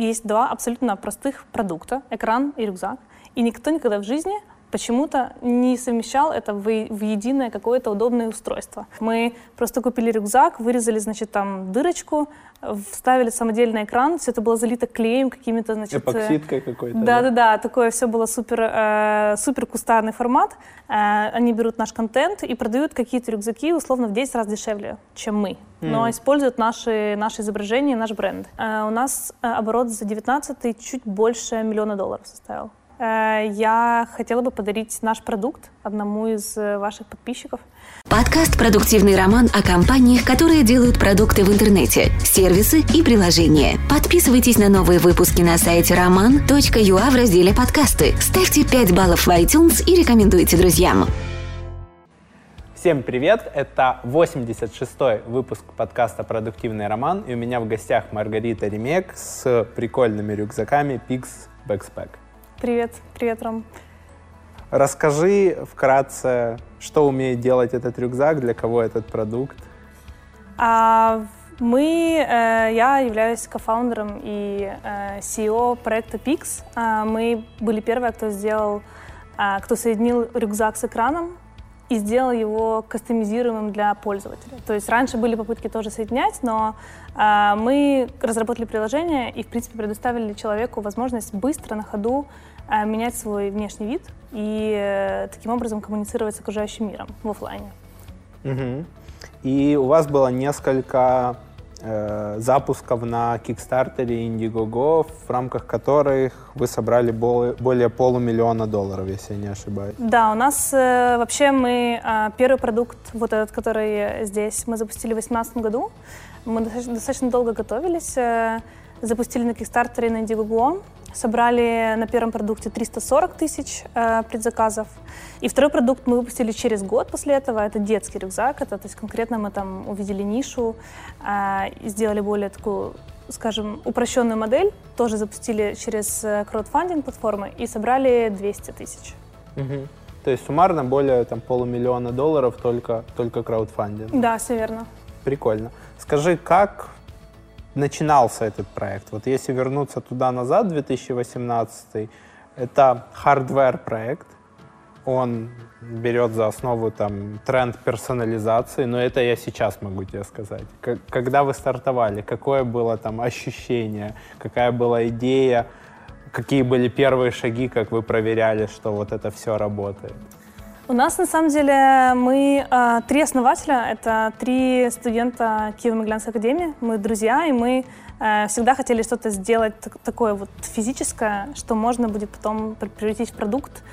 есть два абсолютно простых продукта, экран и рюкзак. И никто никогда в жизни почему-то не совмещал это в, в единое какое-то удобное устройство. Мы просто купили рюкзак, вырезали, значит, там дырочку, вставили самодельный экран, все это было залито клеем какими-то, значит... Эпоксидкой какой-то. Да-да-да, такое все было супер, э, супер кустарный формат. Э, они берут наш контент и продают какие-то рюкзаки условно в 10 раз дешевле, чем мы, но mm. используют наши, наши изображения, наш бренд. Э, у нас э, оборот за 19 чуть больше миллиона долларов составил. Э, я хотела бы подарить наш продукт одному из э, ваших подписчиков. Подкаст «Продуктивный роман» о компаниях, которые делают продукты в интернете, сервисы и приложения. Подписывайтесь на новые выпуски на сайте roman.ua в разделе «Подкасты». Ставьте 5 баллов в iTunes и рекомендуйте друзьям. Всем привет! Это 86-й выпуск подкаста «Продуктивный роман», и у меня в гостях Маргарита Ремек с прикольными рюкзаками Pix Backpack. Привет, привет, Ром. Расскажи вкратце, что умеет делать этот рюкзак, для кого этот продукт? А, мы, э, я являюсь кофаундером и э, CEO проекта Pix. А, мы были первые, кто сделал, а, кто соединил рюкзак с экраном и сделал его кастомизируемым для пользователя. То есть раньше были попытки тоже соединять, но э, мы разработали приложение и, в принципе, предоставили человеку возможность быстро на ходу менять свой внешний вид и э, таким образом коммуницировать с окружающим миром в офлайне. Угу. И у вас было несколько э, запусков на Kickstarter и Indiegogo, в рамках которых вы собрали более, более полумиллиона долларов, если я не ошибаюсь. Да, у нас э, вообще мы э, первый продукт, вот этот, который здесь, мы запустили в 2018 году. Мы достаточно, достаточно долго готовились, э, запустили на Kickstarter и на Indiegogo. Собрали на первом продукте 340 тысяч э, предзаказов. И второй продукт мы выпустили через год после этого. Это детский рюкзак. Это, то есть конкретно мы там увидели нишу, э, сделали более такую скажем, упрощенную модель, тоже запустили через э, краудфандинг платформы и собрали 200 тысяч. Угу. То есть суммарно более там, полумиллиона долларов только, только краудфандинг? Да, все верно. Прикольно. Скажи, как начинался этот проект? Вот если вернуться туда-назад, 2018, это hardware проект, он берет за основу там тренд персонализации, но это я сейчас могу тебе сказать. К- когда вы стартовали, какое было там ощущение, какая была идея, какие были первые шаги, как вы проверяли, что вот это все работает? У нас, на самом деле, мы э, три основателя. Это три студента Киево-Могилянской академии. Мы друзья, и мы э, всегда хотели что-то сделать такое вот физическое, что можно будет потом превратить в продукт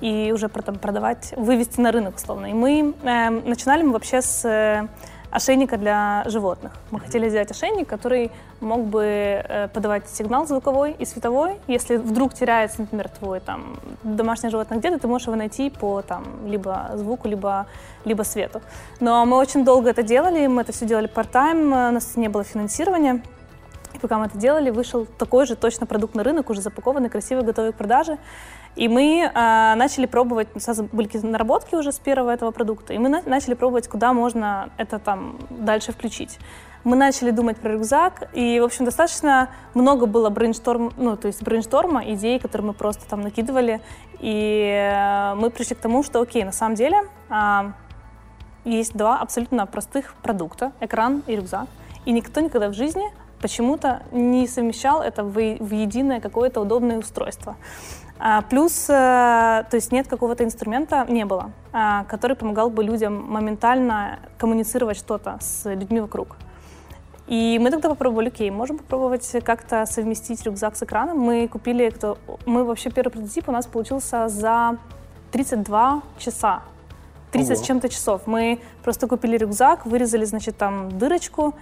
и уже потом продавать, вывести на рынок, условно. И мы э, начинали мы вообще с э, ошейника для животных. Мы хотели сделать ошейник, который мог бы э, подавать сигнал звуковой и световой. Если вдруг теряется, например, твой там домашнее животное где-то, ты можешь его найти по там либо звуку, либо, либо свету. Но мы очень долго это делали, мы это все делали part-time, у нас не было финансирования. И пока мы это делали, вышел такой же точно продукт на рынок, уже запакованный, красивый, готовый к продаже. И мы э, начали пробовать, у нас были какие-то наработки уже с первого этого продукта, и мы на, начали пробовать, куда можно это там дальше включить. Мы начали думать про рюкзак, и, в общем, достаточно много было брейншторм, ну, то есть брейншторма, идей, которые мы просто там накидывали, и э, мы пришли к тому, что, окей, на самом деле э, есть два абсолютно простых продукта, экран и рюкзак, и никто никогда в жизни почему-то не совмещал это в, в единое какое-то удобное устройство. А, плюс, э, то есть нет какого-то инструмента, не было, а, который помогал бы людям моментально коммуницировать что-то с людьми вокруг. И мы тогда попробовали, окей, можем попробовать как-то совместить рюкзак с экраном. Мы купили, кто, мы вообще первый прототип у нас получился за 32 часа. 30 с чем-то часов. Мы просто купили рюкзак, вырезали, значит, там дырочку,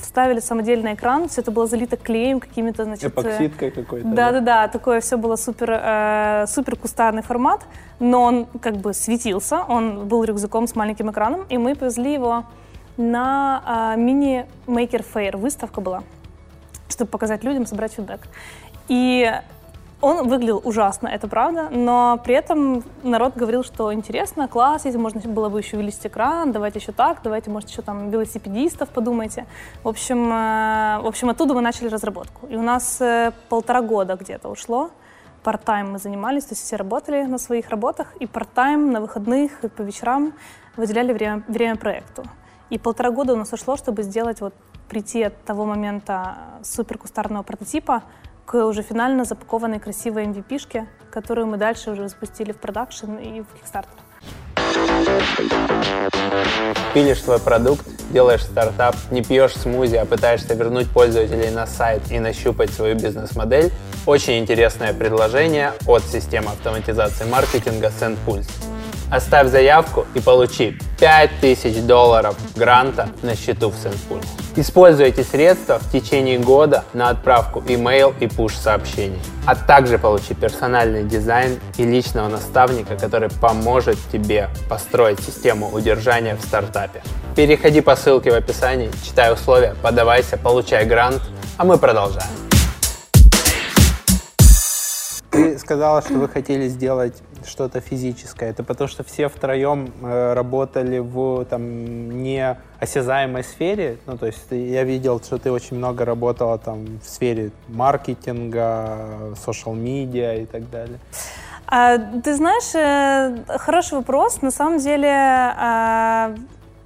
вставили самодельный экран, все это было залито клеем какими-то, значит... Эпоксидкой какой-то. Да-да-да, такое все было супер, э, супер кустарный формат, но он как бы светился, он был рюкзаком с маленьким экраном, и мы повезли его на э, мини-мейкер фейр, выставка была, чтобы показать людям, собрать фидбэк. И он выглядел ужасно, это правда, но при этом народ говорил, что интересно, класс, если можно было бы еще увеличить экран, давайте еще так, давайте, может, еще там велосипедистов подумайте. В общем, э, в общем, оттуда мы начали разработку. И у нас э, полтора года где-то ушло. Парт-тайм мы занимались, то есть все работали на своих работах, и парт-тайм на выходных и по вечерам выделяли время, время проекту. И полтора года у нас ушло, чтобы сделать вот прийти от того момента суперкустарного прототипа к уже финально запакованной красивой MVP-шке, которую мы дальше уже запустили в продакшн и в Kickstarter. Пилишь свой продукт, делаешь стартап, не пьешь смузи, а пытаешься вернуть пользователей на сайт и нащупать свою бизнес-модель. Очень интересное предложение от системы автоматизации маркетинга SendPulse. Оставь заявку и получи 5000 долларов гранта на счету в SendPulse. Используй эти средства в течение года на отправку email и push сообщений, а также получи персональный дизайн и личного наставника, который поможет тебе построить систему удержания в стартапе. Переходи по ссылке в описании, читай условия, подавайся, получай грант, а мы продолжаем. Ты сказала, что вы хотели сделать что-то физическое. Это потому что все втроем э, работали в там неосязаемой сфере. Ну, то есть я видел, что ты очень много работала там в сфере маркетинга, social медиа и так далее. А, ты знаешь, э, хороший вопрос. На самом деле а,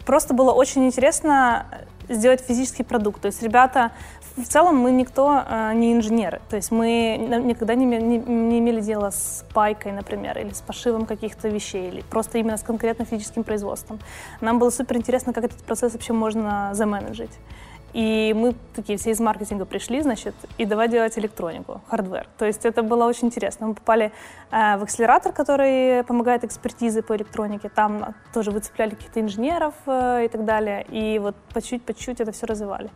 просто было очень интересно сделать физический продукт. То есть ребята в целом мы никто э, не инженеры, то есть мы никогда не, не, не имели дела с пайкой, например, или с пошивом каких-то вещей, или просто именно с конкретным физическим производством. Нам было супер интересно, как этот процесс вообще можно заменеджить. И мы такие все из маркетинга пришли, значит, и давай делать электронику, hardware. То есть это было очень интересно. Мы попали э, в акселератор, который помогает экспертизе по электронике. Там тоже выцепляли каких-то инженеров э, и так далее. И вот по чуть-чуть, по чуть это все развивали.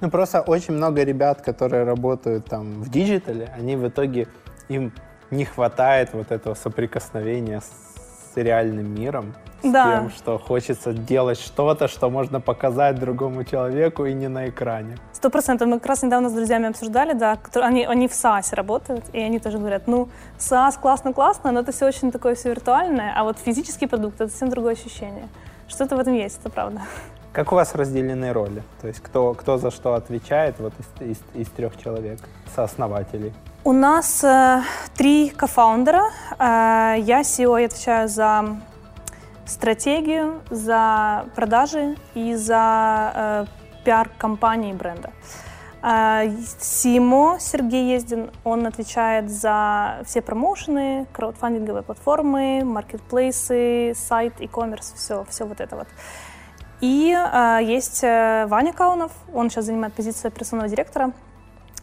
Ну, просто очень много ребят, которые работают там в digital е, они в итоге, им не хватает вот этого соприкосновения с реальным миром, с да. тем, что хочется делать что-то, что можно показать другому человеку и не на экране. Сто процентов. Мы как раз недавно с друзьями обсуждали, да, они, они в SaaS работают, и они тоже говорят, ну, SaaS классно-классно, но это все очень такое все виртуальное, а вот физический продукт — это совсем другое ощущение. Что-то в этом есть, это правда. Как у вас разделены роли? То есть кто, кто за что отвечает вот из, из, из трех человек, сооснователей? У нас э, три кофаундера. Э, я CEO, я отвечаю за стратегию, за продажи и за э, пиар компании бренда. Э, Симо Сергей Ездин, он отвечает за все промоушены, краудфандинговые платформы, маркетплейсы, сайт, e-commerce, все, все вот это вот. И э, есть Ваня Каунов, он сейчас занимает позицию операционного директора.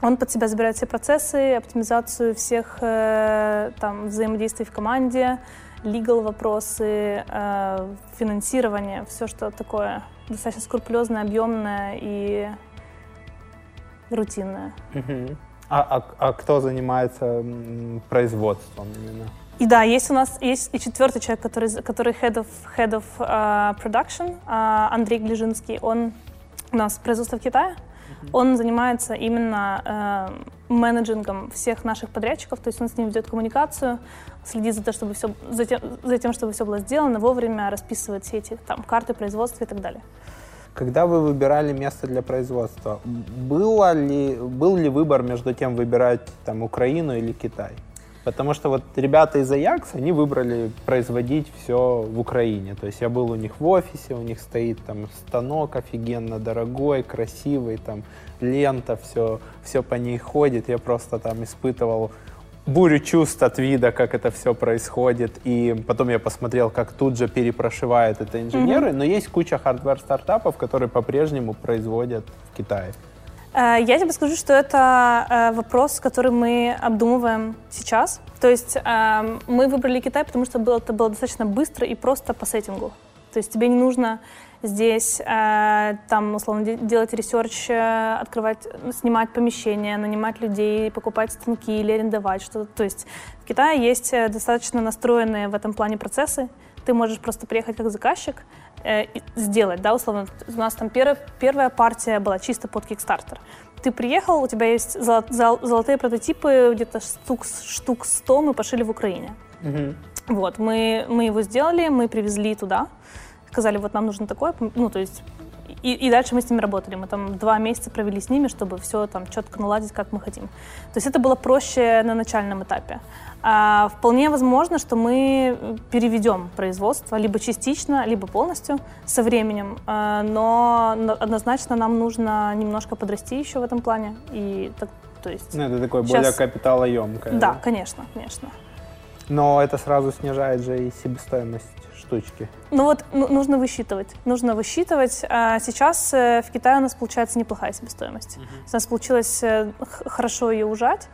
Он под себя забирает все процессы, оптимизацию всех э, там, взаимодействий в команде, legal вопросы, э, финансирование, все, что такое достаточно скрупулезное, объемное и рутинное. Uh-huh. А, а, а кто занимается производством именно? И да, есть у нас есть и четвертый человек, который, который head of, head of uh, production, uh, Андрей Глижинский. Он у нас производство в Китае. Он занимается именно э, менеджингом всех наших подрядчиков, то есть он с ним ведет коммуникацию, следит за, то, чтобы все, за, тем, за тем, чтобы все было сделано вовремя, расписывает все эти там, карты производства и так далее. Когда вы выбирали место для производства, было ли, был ли выбор между тем, выбирать там, Украину или Китай? Потому что вот ребята из Ajax, они выбрали производить все в Украине. То есть я был у них в офисе, у них стоит там станок офигенно дорогой, красивый, там лента, все, все по ней ходит. Я просто там испытывал бурю чувств от вида, как это все происходит. И потом я посмотрел, как тут же перепрошивают это инженеры. Mm-hmm. Но есть куча hardware-стартапов, которые по-прежнему производят в Китае. Э, я тебе скажу, что это э, вопрос, который мы обдумываем сейчас. То есть эм, мы выбрали Китай, потому что это было достаточно быстро и просто по сеттингу. То есть тебе не нужно здесь, э, там, условно, делать research, открывать, снимать помещения, нанимать людей, покупать станки или арендовать что-то. То есть в Китае есть достаточно настроенные в этом плане процессы. Ты можешь просто приехать как заказчик, э, сделать, да, условно. У нас там первая, первая партия была чисто под Kickstarter. ты приехал, у тебя есть золо- зол- золотые прототипы, где-то штук, штук 100 мы пошили в Украине. Вот, мы, мы его сделали, мы привезли туда, сказали, вот нам нужно такое, ну, то есть, и, и дальше мы с ними работали. Мы там два месяца провели с ними, чтобы все там четко наладить, как мы хотим. То есть это было проще на начальном этапе. А, вполне возможно, что мы переведем производство либо частично, либо полностью со временем, А, но на- однозначно нам нужно немножко подрасти еще в этом плане. И, так, то есть, Ну, это такое Щас- более капиталоемкое. да, конечно, конечно. Но это сразу снижает же и себестоимость штучки. Ну вот ну, нужно высчитывать. Нужно высчитывать. А сейчас э, в Китае у нас получается неплохая себестоимость. У нас получилось э, хорошо ее ужать.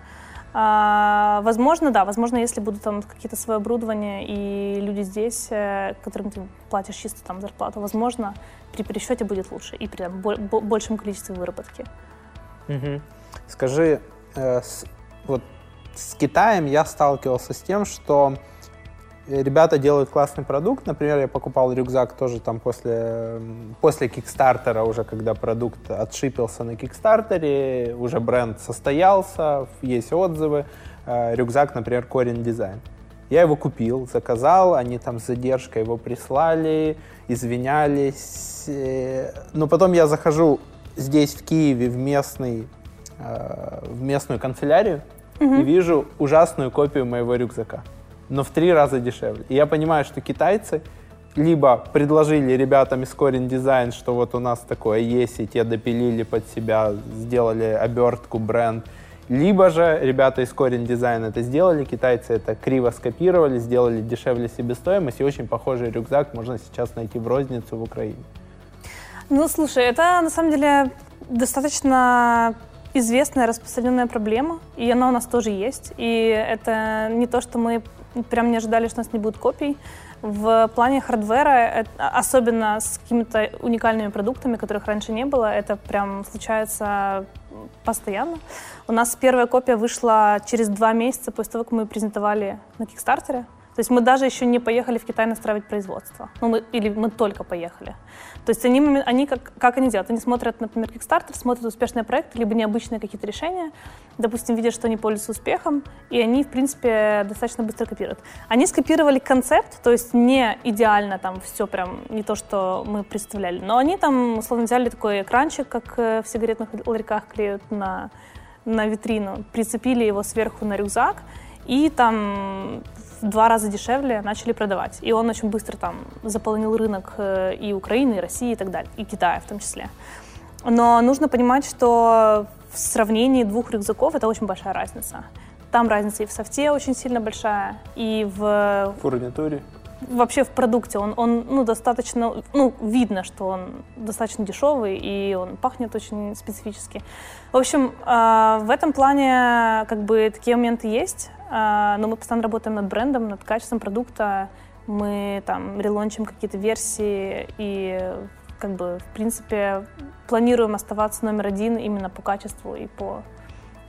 А, возможно, да, возможно, если будут там какие-то свое оборудование и люди здесь, э, которым ты платишь чисто там зарплату, возможно, при пересчете будет лучше и при там, бо- бо- большем количестве выработки. Мгм. Скажи, э, с- вот с Китаем я сталкивался с тем, что ребята делают классный продукт. Например, я покупал рюкзак тоже там после, после Кикстартера, уже когда продукт отшипился на Кикстартере, уже бренд состоялся, есть отзывы. Э, Рюкзак, например, Корень Дизайн. Я его купил, заказал, они там с задержкой его прислали, извинялись. э, Но потом я захожу здесь, в Киеве, в местный э, в местную канцелярию и вижу ужасную копию моего рюкзака, но в три раза дешевле. И я понимаю, что китайцы либо предложили ребятам из Корень Дизайн, что вот у нас такое есть, и те допилили под себя, сделали обертку, бренд, либо же ребята из Корень Дизайн это сделали, китайцы это криво скопировали, сделали дешевле себестоимость, и очень похожий рюкзак можно сейчас найти в розницу в Украине. Ну, слушай, это на самом деле достаточно известная распространенная проблема, и она у нас тоже есть. И это не то, что мы прям не ожидали, что у нас не будет копий. В плане хардвера, это- особенно с какими-то уникальными продуктами, которых раньше не было, это прям случается постоянно. У нас первая копия вышла через два месяца после того, как мы презентовали на Кикстартере. То есть мы даже еще не поехали в Китай настраивать производство. Ну, мы, или мы только поехали. То есть они, они как, как они делают? Они смотрят, например, Kickstarter, смотрят успешные проекты, либо необычные какие-то решения, допустим, видят, что они пользуются успехом, и они, в принципе, достаточно быстро копируют. Они скопировали концепт, то есть не идеально там все прям не то, что мы представляли, но они там, условно, взяли такой экранчик, как э, в сигаретных ларьках клеют на, на витрину, прицепили его сверху на рюкзак, и там в два раза дешевле начали продавать. И он очень быстро там заполонил рынок э, и Украины, и России, и так далее, и Китая в том числе. Но нужно понимать, что в сравнении двух рюкзаков это очень большая разница. Там разница и в софте очень сильно большая, и в В фурнитуре. вообще в продукте он, он ну, достаточно, ну, видно, что он достаточно дешевый и он пахнет очень специфически. В общем, э, в этом плане как бы такие моменты есть, но мы постоянно работаем над брендом, над качеством продукта, мы там релончим какие-то версии и как бы, в принципе, планируем оставаться номер один именно по качеству и по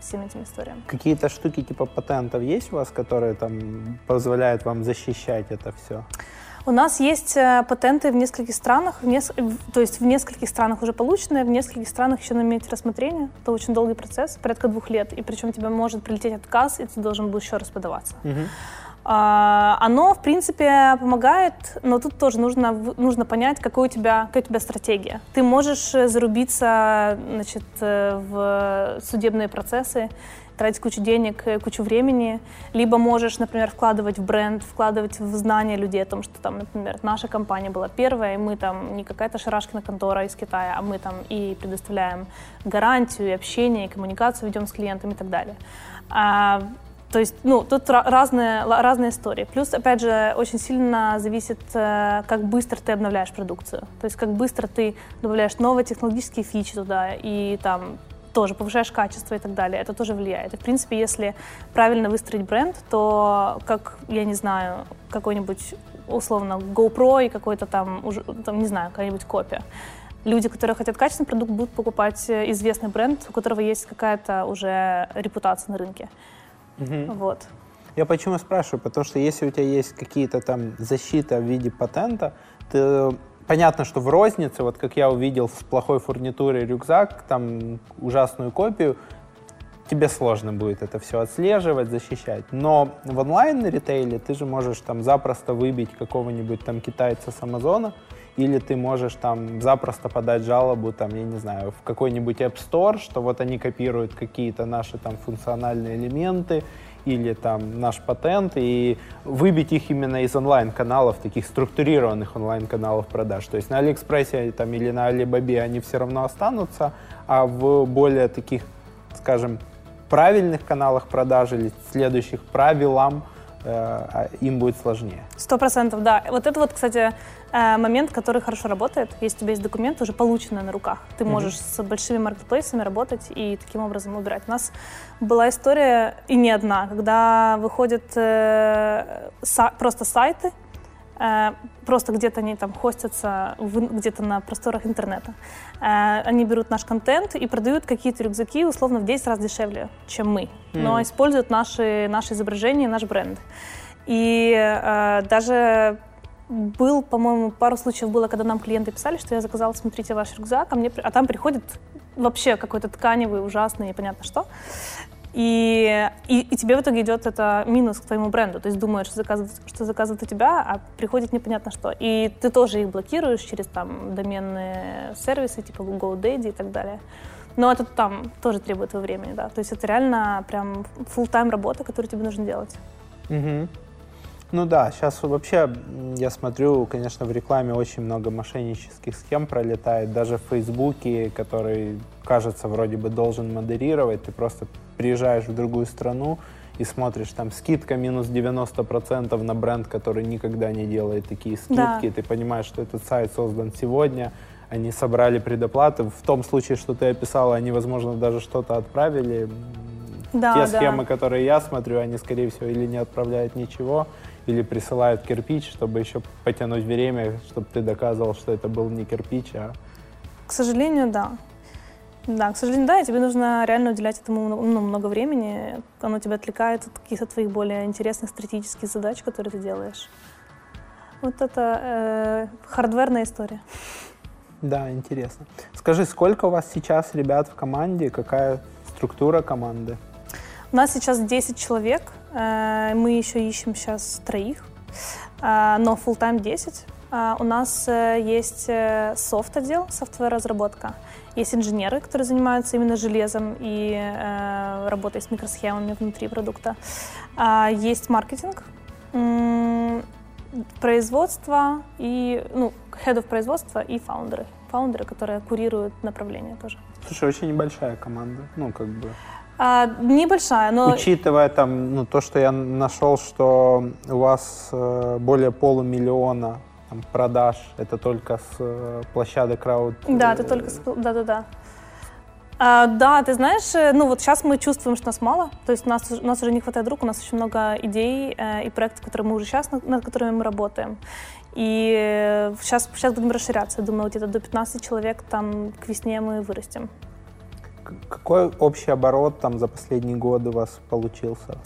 всем этим историям. Какие-то штуки типа патентов есть у вас, которые там позволяют вам защищать это все? У нас есть э, патенты в нескольких странах, в нес- в- то есть в нескольких странах уже полученные, в нескольких странах еще на месте рассмотрения. Это очень долгий процесс, порядка двух лет, и причем тебе может прилететь отказ, и ты должен будешь еще раз подаваться. А, Оно, в принципе, помогает, но тут тоже нужно, нужно понять, какой у, тебя, какая у тебя стратегия. Ты можешь э, зарубиться значит, э, в судебные процессы, тратить кучу денег, кучу времени, либо можешь, например, вкладывать в бренд, вкладывать в знания людей о том, что там, например, наша компания была первая, и мы там не какая-то шарашкина контора из Китая, а мы там и предоставляем гарантию, и общение, и коммуникацию ведем с клиентами и так далее. А, то есть, ну, тут ра- разные, разные истории. Плюс, опять же, очень сильно зависит, э, как быстро ты обновляешь продукцию. То есть, как быстро ты добавляешь новые технологические фичи туда и там тоже повышаешь качество и так далее. Это тоже влияет. И, в принципе, если правильно выстроить бренд, то, как, я не знаю, какой-нибудь, условно, GoPro и какой-то там, уже, там не знаю, какая-нибудь копия. Люди, которые хотят качественный продукт, будут покупать э, известный бренд, у которого есть какая-то уже репутация на рынке. Вот. Я почему спрашиваю? Потому что если у тебя есть какие-то там защита в виде патента, ты понятно, что в рознице, вот как я увидел с плохой фурнитурой рюкзак, там ужасную копию, тебе сложно будет это все отслеживать, защищать. Но в онлайн-ритейле ты же можешь там запросто выбить какого-нибудь там китайца с Амазона, или ты можешь там запросто подать жалобу, там, я не знаю, в какой-нибудь App Store, что вот они копируют какие-то наши там функциональные элементы, или там наш патент, и выбить их именно из онлайн-каналов, таких структурированных онлайн-каналов продаж. То есть на Алиэкспрессе там, или на Алибабе они все равно останутся, а в более таких, скажем, правильных каналах продажи или следующих правилам э, а им будет сложнее. Сто процентов, да. Вот это вот, кстати, момент, который хорошо работает. Если у тебя есть документы уже полученные на руках, ты можешь mm-hmm. с большими маркетплейсами работать и таким образом убирать. У нас была история, и не одна, когда выходят э, са- просто сайты, Э, просто где-то они там хостятся где-то на просторах интернета. Э, они берут наш контент и продают какие-то рюкзаки условно в 10 раз дешевле, чем мы, но используют наши, наши изображения, наш бренд. И э, даже был, по-моему, пару случаев было, когда нам клиенты писали, что я заказала, смотрите, ваш рюкзак, а, мне, а там приходит вообще какой-то тканевый, ужасный, непонятно что. И, и, и тебе в итоге идет это минус к твоему бренду. То есть думаешь, что заказывают, что заказывают у тебя, а приходит непонятно что. И ты тоже их блокируешь через там доменные сервисы типа GoDaddy и так далее. Но это там тоже требует времени, да. То есть это реально прям full тайм работа, которую тебе нужно делать. Угу. Ну да, сейчас вообще я смотрю, конечно, в рекламе очень много мошеннических схем пролетает. Даже в Фейсбуке, который, кажется, вроде бы должен модерировать, ты просто приезжаешь в другую страну и смотришь, там скидка минус 90% на бренд, который никогда не делает такие скидки. Да. Ты понимаешь, что этот сайт создан сегодня, они собрали предоплаты. В том случае, что ты описала, они, возможно, даже что-то отправили. Да, Те да. схемы, которые я смотрю, они, скорее всего, или не отправляют ничего, или присылают кирпич, чтобы еще потянуть время, чтобы ты доказывал, что это был не кирпич, а... К сожалению, да. Да, к сожалению, да, и тебе нужно реально уделять этому ну, много времени. Оно тебя отвлекает от каких-то твоих более интересных стратегических задач, которые ты делаешь. Вот это э, хардверная история. Да, интересно. Скажи, сколько у вас сейчас ребят в команде? Какая структура команды? У нас сейчас 10 человек. Э, мы еще ищем сейчас троих, э, но full time 10. У нас э, есть софт-отдел, софтвер-разработка. Есть инженеры, которые занимаются именно железом и э, работой с микросхемами внутри продукта. Есть маркетинг, производство и, ну, of производства и фаундеры. Фаундеры, которые курируют направление тоже. Слушай, очень небольшая команда, ну, как бы... А, небольшая, но... Учитывая там, ну, то, что я нашел, что у вас э, более полумиллиона там, продаж, это только с э, площадок крауд? Да, это только с... Да-да-да. А, да, ты знаешь, э, ну вот сейчас мы чувствуем, что нас мало, то есть у нас, у нас уже не хватает рук, у нас очень много идей э, и проектов, которые мы уже сейчас, над, над которыми мы работаем. И сейчас, сейчас будем расширяться, я думаю, где-то до 15 человек там к весне мы вырастем. Какой общий оборот там за последние годы у вас получился?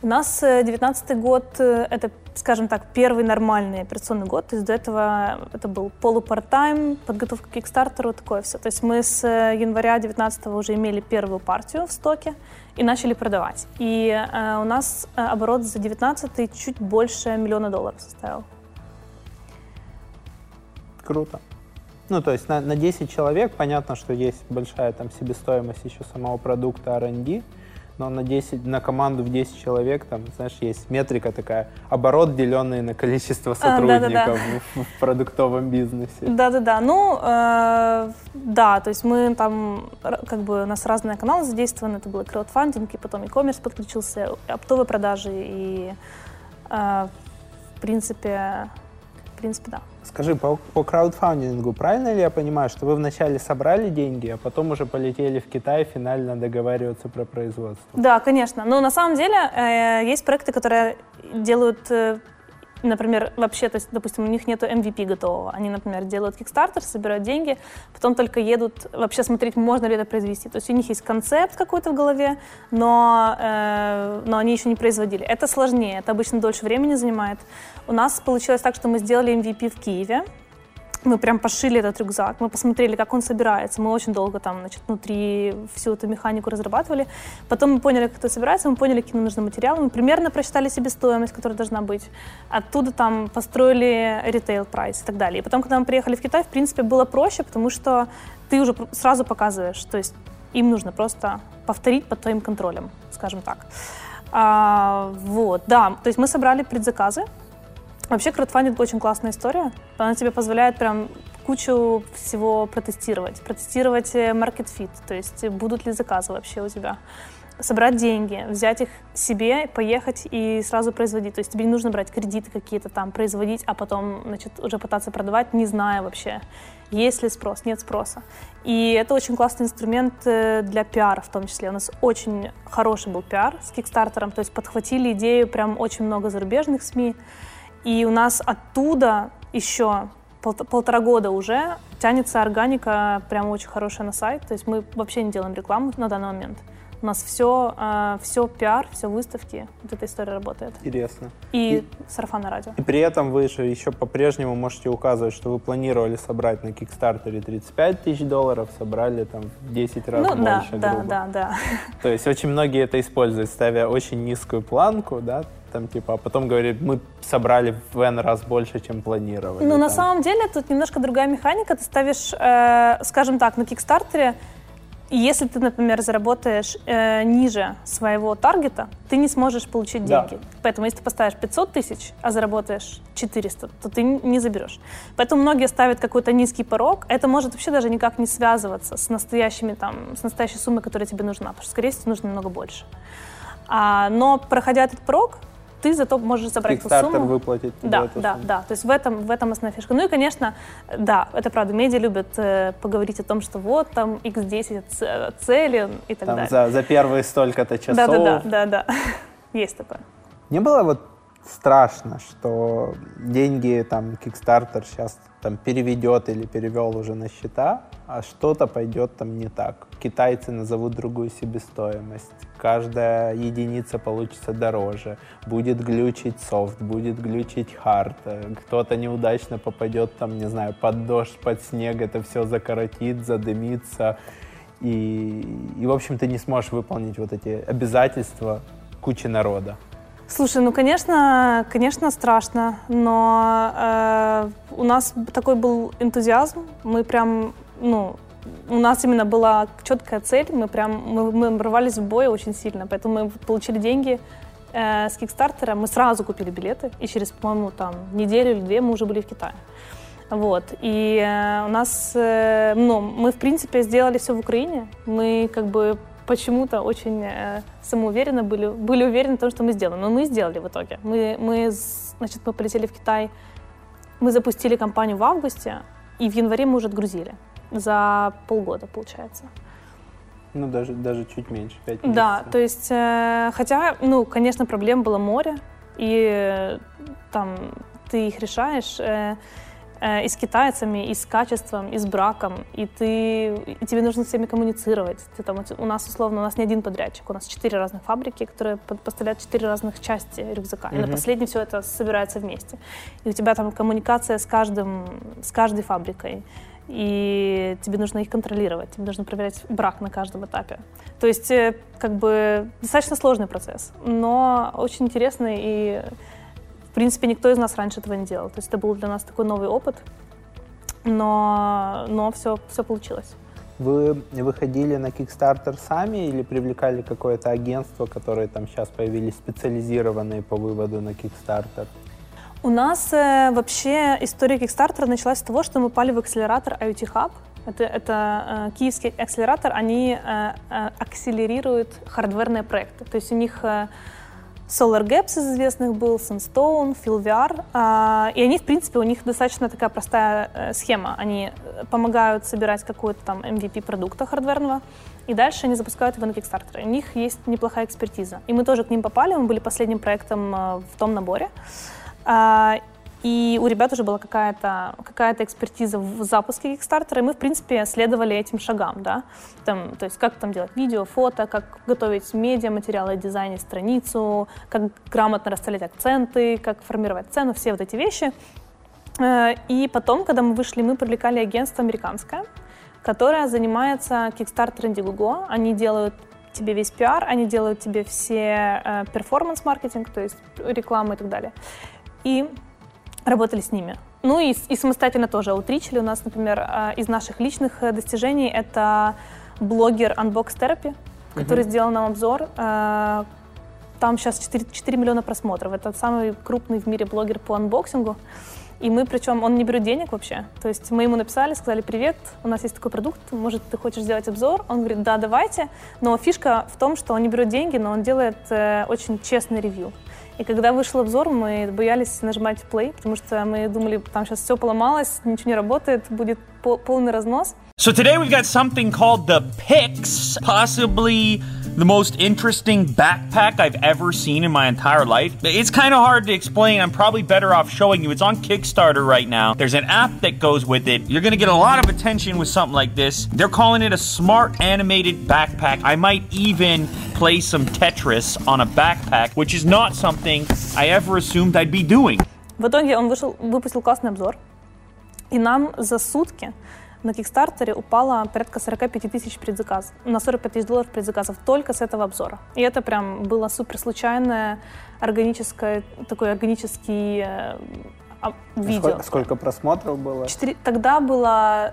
У нас 2019 год — это скажем так, первый нормальный операционный год. То есть до этого это был полупарт-тайм, подготовка к Кикстартеру, такое все. То есть мы с э, января 2019 уже имели первую партию в стоке и начали продавать. И э, у нас э, оборот за 2019 чуть больше миллиона долларов составил. Круто. Ну, то есть на, на 10 человек понятно, что есть большая там себестоимость еще самого продукта R&D, но на, 10, на команду в 10 человек, там, знаешь, есть метрика такая, оборот, деленный на количество сотрудников а, да, да, да. В, в продуктовом бизнесе. Да-да-да, ну, э, да, то есть мы там, как бы, у нас разные каналы задействованы, это был краудфандинг, и потом e-commerce подключился, оптовые продажи, и, э, в принципе, в принципе, да. Скажи, по, по краудфандингу, правильно ли я понимаю, что вы вначале собрали деньги, а потом уже полетели в Китай финально договариваться про производство? Да, конечно. Но на самом деле э, есть проекты, которые делают э, например, вообще, то есть, допустим, у них нет MVP готового. Они, например, делают Kickstarter, собирают деньги, потом только едут вообще смотреть, можно ли это произвести. То есть у них есть концепт какой-то в голове, но, э, но они еще не производили. Это сложнее, это обычно дольше времени занимает. У нас получилось так, что мы сделали MVP в Киеве, мы прям пошили этот рюкзак, мы посмотрели, как он собирается. Мы очень долго там, значит, внутри всю эту механику разрабатывали. Потом мы поняли, как это собирается, мы поняли, какие нужны материалы. Мы примерно просчитали себе стоимость, которая должна быть. Оттуда там построили ритейл прайс и так далее. И потом, когда мы приехали в Китай, в принципе, было проще, потому что ты уже сразу показываешь, то есть им нужно просто повторить под твоим контролем, скажем так. А, вот, да, то есть мы собрали предзаказы, Вообще, краудфандинг очень классная история. Она тебе позволяет прям кучу всего протестировать. Протестировать э, market fit, то есть будут ли заказы вообще у тебя. Собрать деньги, взять их себе, поехать и сразу производить. То есть тебе не нужно брать кредиты какие-то там, производить, а потом значит, уже пытаться продавать, не зная вообще, есть ли спрос, нет спроса. И это очень классный инструмент э, для пиара в том числе. У нас очень хороший был пиар с Кикстартером, то есть подхватили идею прям очень много зарубежных СМИ. И у нас оттуда еще пол полтора года уже тянется органика прям очень хорошая на сайт. То есть мы вообще не делаем рекламу на данный момент. У нас все, э, все пиар, все выставки. Вот эта история работает. Интересно. И, и сарафанное радио. И при этом вы же еще по-прежнему можете указывать, что вы планировали собрать на Кикстартере 35 тысяч долларов, собрали там в 10 раз ну, больше, да, грубо. Да, да, да. То есть очень многие это используют, ставя очень низкую планку, да, там, типа, а потом говорит, мы собрали в N раз больше, чем планировали. Ну, там. на самом деле, тут немножко другая механика. Ты ставишь, э, скажем так, на Кикстартере, если ты, например, заработаешь э, ниже своего таргета, ты не сможешь получить деньги. Да. Поэтому, если ты поставишь 500 тысяч, а заработаешь 400, то ты не заберешь. Поэтому многие ставят какой-то низкий порог. Это может вообще даже никак не связываться с настоящими там, с настоящей суммой, которая тебе нужна, потому что, скорее всего, нужно намного больше. А, но проходя этот порог, ты зато можешь забрать эту сумму. выплатить да, да, сумму. да. То есть в этом, в этом основная фишка. Ну и, конечно, да, это правда, медиа любят э, поговорить о том, что вот там x10 цели и так там далее. За, за первые столько-то часов. Да, да, да, да, да. Есть такое. Не было вот страшно, что деньги там Kickstarter сейчас там переведет или перевел уже на счета, а что-то пойдет там не так. Китайцы назовут другую себестоимость, каждая единица получится дороже, будет глючить софт, будет глючить хард, кто-то неудачно попадет там, не знаю, под дождь, под снег, это все закоротит, задымится, и, и в общем, ты не сможешь выполнить вот эти обязательства кучи народа. Слушай, ну, конечно, конечно, страшно, но э, у нас такой был энтузиазм, мы прям, ну, у нас именно была четкая цель, мы прям, мы, мы рвались в бой очень сильно, поэтому мы получили деньги э, с Кикстартера, мы сразу купили билеты, и через, по-моему, там неделю или две мы уже были в Китае. Вот. И э, у нас, э, ну, мы, в принципе, сделали все в Украине. Мы как бы почему-то очень э, самоуверенно были, были уверены в том, что мы сделаем. Но мы сделали в итоге. Мы, мы, значит, мы полетели в Китай, мы запустили компанию в августе, и в январе мы уже отгрузили. За полгода, получается. Ну, даже, даже чуть меньше, 5 месяцев. Да, то есть, э, хотя, ну, конечно, проблем было море, и э, там ты их решаешь. Э, и с китайцами, и с качеством, и с браком, и, ты, и тебе нужно с всеми коммуницировать. Ты там, у нас, условно, у нас не один подрядчик, у нас четыре разных фабрики, которые поставляют четыре разных части рюкзака. Mm-hmm. И на последнем все это собирается вместе. И у тебя там коммуникация с, каждым, с каждой фабрикой и тебе нужно их контролировать, тебе нужно проверять брак на каждом этапе. То есть, э, как бы, достаточно сложный процесс, но очень интересный и в принципе, никто из нас раньше этого не делал. То есть это был для нас такой новый опыт, но, но все, все получилось. Вы выходили на Kickstarter сами или привлекали какое-то агентство, которые там сейчас появились специализированные по выводу на Kickstarter? У нас э, вообще история Kickstarter началась с того, что мы пали в акселератор IoT Hub. Это, это э, киевский акселератор, они э, э, акселерируют хардверные проекты. То есть у них э, Solar Gaps из известных был, Sunstone, FillVR. А, и они, в принципе, у них достаточно такая простая э, схема. Они э, помогают собирать какой-то там MVP продукта хардверного, и дальше они запускают его на Kickstarter. У них есть неплохая экспертиза. И мы тоже к ним попали, мы были последним проектом э, в том наборе. И у ребят уже была какая-то какая экспертиза в запуске Kickstarter, и мы, в принципе, следовали этим шагам, да, там, то есть как там делать видео, фото, как готовить медиа, материалы, дизайнить страницу, как грамотно расставлять акценты, как формировать цену, все вот эти вещи. Э, и потом, когда мы вышли, мы привлекали агентство американское, которое занимается Kickstarter Indiegogo. Они делают тебе весь пиар, они делают тебе все э, перформанс-маркетинг, то есть рекламу и так далее. И работали с ними. Ну и, и самостоятельно тоже outreach или. У нас, например, э, из наших личных э, достижений это блогер Unbox Therapy, который mm-hmm. сделал нам обзор. Э, там сейчас 4, 4 миллиона просмотров. Это самый крупный в мире блогер по unboxing у. И мы, причем, он не берет денег вообще. То есть мы ему написали, сказали, привет, у нас есть такой продукт, может, ты хочешь сделать обзор? Он говорит, да, давайте. Но фишка в том, что он не берет деньги, но он делает э, очень честный ревью. И когда вышел обзор, мы боялись нажимать play, потому что мы думали, там сейчас все поломалось, ничего не работает, будет полный разнос. So today we've got something called the Pix, possibly the most interesting backpack I've ever seen in my entire life. It's kind of hard to explain. I'm probably better off showing you. It's on Kickstarter right now. There's an app that goes with it. You're going to get a lot of attention with something like this. They're calling it a smart animated backpack. I might even play some Tetris on a backpack, which is not something I ever assumed I'd be doing. В итоге он вышел, выпустил классный обзор, и нам за сутки на Кикстартере упало порядка 45 тысяч предзаказов, на 45 тысяч долларов предзаказов только с этого обзора. И это прям было супер случайное, органическое, такой органический э, видео. Сколько, сколько просмотров было? 4, тогда было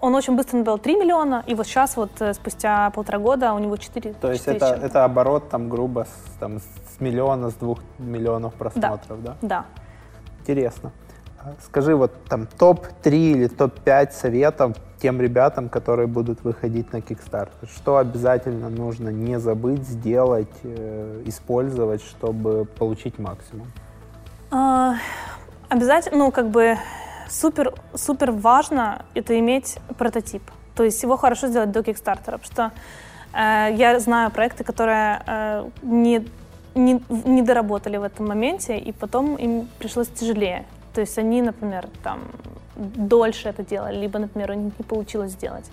он очень быстро набрал 3 миллиона, и вот сейчас, вот э, спустя полтора года, у него 4 То есть это, это оборот, там, грубо, с, там, с миллиона, с двух миллионов просмотров, да? Да. да. Интересно. Скажи, вот там топ-3 или топ-5 советов тем ребятам, которые будут выходить на Kickstarter. Что обязательно нужно не забыть, сделать, э, использовать, чтобы получить максимум? А, обязательно, ну, как бы супер, супер важно это иметь прототип. То есть его хорошо сделать до Kickstarter, потому что э, я знаю проекты, которые э, не, не, не доработали в этом моменте, и потом им пришлось тяжелее. То есть они, например, там дольше это делали, либо, например, у них не получилось сделать.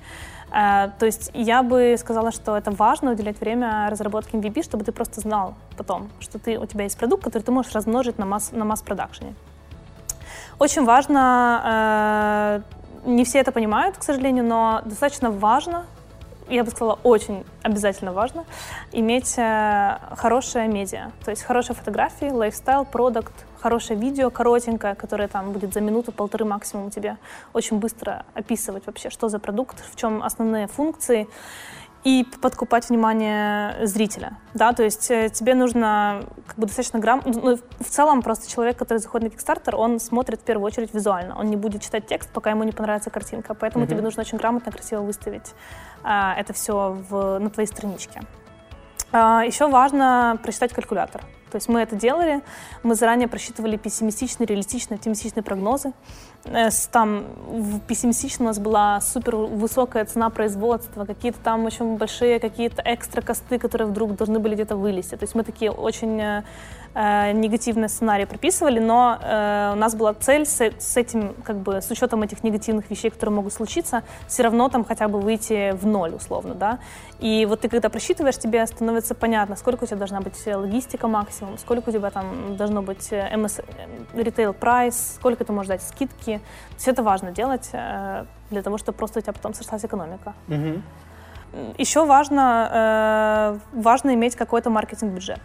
Uh, то есть я бы сказала, что это важно уделять время разработке MVP, чтобы ты просто знал потом, что ты, у тебя есть продукт, который ты можешь размножить на, масс, на масс-продакшене. Очень важно, uh, не все это понимают, к сожалению, но достаточно важно, я бы сказала, очень обязательно важно, иметь uh, хорошее медиа, то есть хорошие фотографии, лайфстайл, продукт, хорошее видео, коротенькое, которое там будет за минуту-полторы максимум тебе очень быстро описывать вообще, что за продукт, в чем основные функции, и подкупать внимание зрителя, да, то есть э, тебе нужно как бы достаточно грамотно, ну, в целом просто человек, который заходит на Kickstarter, он смотрит в первую очередь визуально, он не будет читать текст, пока ему не понравится картинка, поэтому mm-hmm. тебе нужно очень грамотно, красиво выставить а, это все в, на твоей страничке. А, еще важно прочитать калькулятор. То есть мы это делали, мы заранее просчитывали пессимистичные, реалистичные, оптимистичные прогнозы. Э, там в пессимистичном у нас была супер высокая цена производства, какие-то там очень большие какие-то экстра косты, которые вдруг должны были где-то вылезти. То есть мы такие очень э, э, негативный сценарий прописывали, но э, у нас была цель с, с этим, как бы, с учетом этих негативных вещей, которые могут случиться, все равно там хотя бы выйти в ноль, условно, да. И вот ты когда просчитываешь, тебе становится понятно, сколько у тебя должна быть логистика максимум, сколько у тебя там должно быть MS, retail прайс, сколько ты можешь дать скидки. Все это важно делать э, для того, чтобы просто у тебя потом сошлась экономика. Угу. Еще важно, э, важно иметь какой-то маркетинг-бюджет.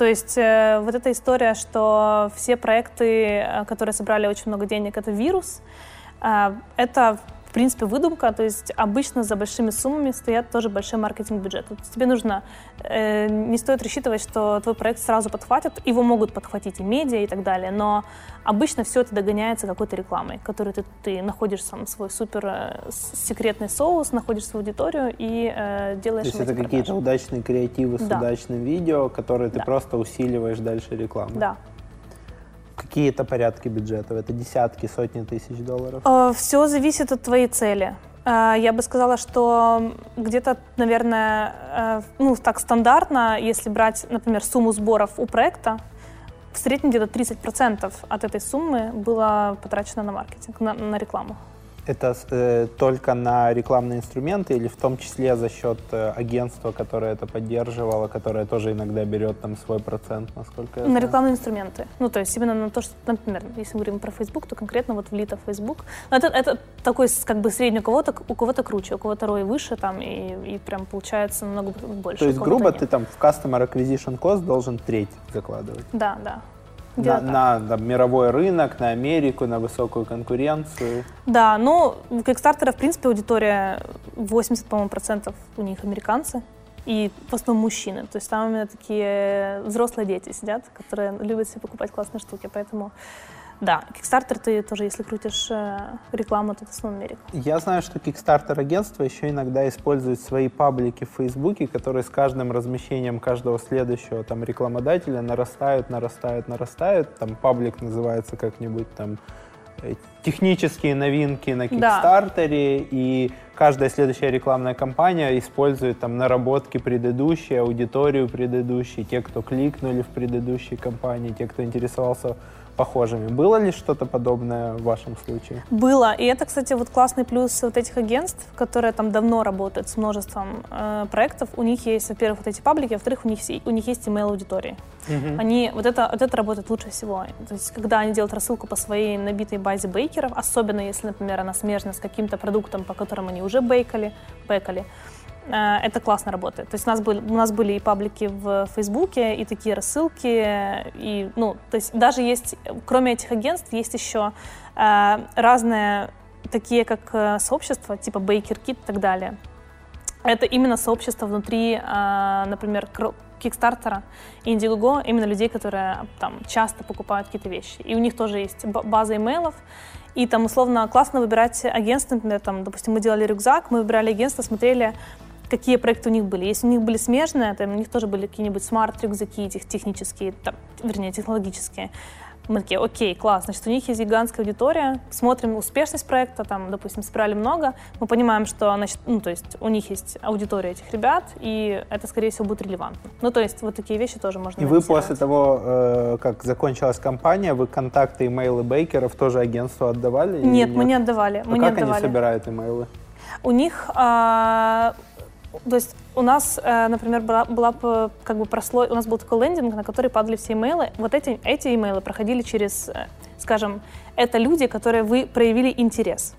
То есть э, вот эта история, что все проекты, э, которые собрали очень много денег, это вирус, э, это в принципе, выдумка, то есть обычно за большими суммами стоят тоже большой маркетинг-бюджет. Вот тебе нужно, э, не стоит рассчитывать, что твой проект сразу подхватят, его могут подхватить и медиа и так далее, но обычно все это догоняется какой-то рекламой, которую ты, ты находишь сам свой супер э, секретный соус, находишь свою аудиторию и э, делаешь То есть это какие-то удачные креативы с да. удачным видео, которые ты да. просто усиливаешь дальше рекламой. Да, Какие это порядки бюджетов? Это десятки, сотни тысяч долларов? Э, Все зависит от твоей цели. Э, я бы сказала, что где-то, наверное, э, ну так стандартно, если брать, например, сумму сборов у проекта, в среднем где-то 30% от этой суммы было потрачено на маркетинг, на, на рекламу. Это э, только на рекламные инструменты или в том числе за счет э, агентства, которое это поддерживало, которое тоже иногда берет там свой процент, насколько я На знаю? рекламные инструменты. Ну, то есть именно на то, что, например, если мы говорим про Facebook, то конкретно вот влито Facebook. Но это, это такой как бы средний у кого-то, у кого-то круче, у кого-то рой выше там, и, и прям получается намного больше. То есть, грубо, нет. ты там в Customer Acquisition Cost должен треть закладывать. Да, да. На, на, там, мировой рынок, на Америку, на высокую конкуренцию. Да, ну, у Kickstarter, в принципе, аудитория 80, по-моему, процентов у них американцы. И в основном мужчины. То есть там именно такие взрослые дети сидят, которые любят себе покупать классные штуки. Поэтому, да, Kickstarter ты тоже, если крутишь э, рекламу, то это Америка. Я знаю, что Kickstarter агентство еще иногда использует свои паблики в Фейсбуке, которые с каждым размещением каждого следующего там рекламодателя нарастают, нарастают, нарастают. Там паблик называется как-нибудь там э, технические новинки на Да. Кикстартере, и каждая следующая рекламная кампания использует там наработки предыдущей, аудиторию предыдущей, те, кто кликнули в предыдущей кампании, те, кто интересовался похожими. Было ли что-то подобное в вашем случае? Было. И это, кстати, вот классный плюс вот этих агентств, которые там давно работают с множеством э, проектов. У них есть, во-первых, вот эти паблики, во-вторых, у них, у них есть email аудитории. Они, вот это, вот это работает лучше всего. То есть, когда они делают рассылку по своей набитой базе бейкеров, особенно если, например, она смежна с каким-то продуктом, по которым они уже бейкали, бейкали, это классно работает. То есть у нас, были, у нас были и паблики в Фейсбуке, и такие рассылки, и, ну, то есть даже есть, кроме этих агентств, есть еще э, разные такие, как э, сообщества, типа Baker Kit и так далее. Это именно сообщество внутри, э, например, Кикстартера и Indiegogo, именно людей, которые там часто покупают какие-то вещи. И у них тоже есть ба- база имейлов, и там условно классно выбирать агентство, например, там, допустим, мы делали рюкзак, мы выбирали агентство, смотрели, какие проекты у них были. Если у них были смежные, то у них тоже были какие-нибудь смарт-рюкзаки тех, технические, там, вернее, технологические. Мы такие, окей, класс, значит, у них есть гигантская аудитория, смотрим успешность проекта, там, допустим, собрали много, мы понимаем, что, значит, ну, то есть у них есть аудитория этих ребят, и это, скорее всего, будет релевантно. Ну, то есть вот такие вещи тоже можно И вы после того, э, как закончилась кампания, вы контакты, имейлы бейкеров тоже агентству отдавали? или Нет, мы не отдавали. А Мы не как они отдавали. собирают имейлы? У них, а, то есть у нас, э, например, была, была как бы прослой, у нас был такой лендинг, на который падали все имейлы. Вот эти, эти имейлы проходили через, э, скажем, это люди, которые вы проявили интерес,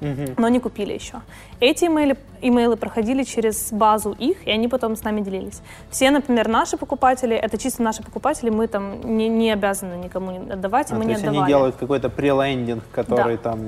но не купили еще. Эти имейлы, имейлы проходили через базу их, и они потом с нами делились. Все, например, наши покупатели, это чисто наши покупатели, мы там не, не обязаны никому отдавать, и А, мы то не есть отдавали. они делают какой-то прелендинг, который Да. там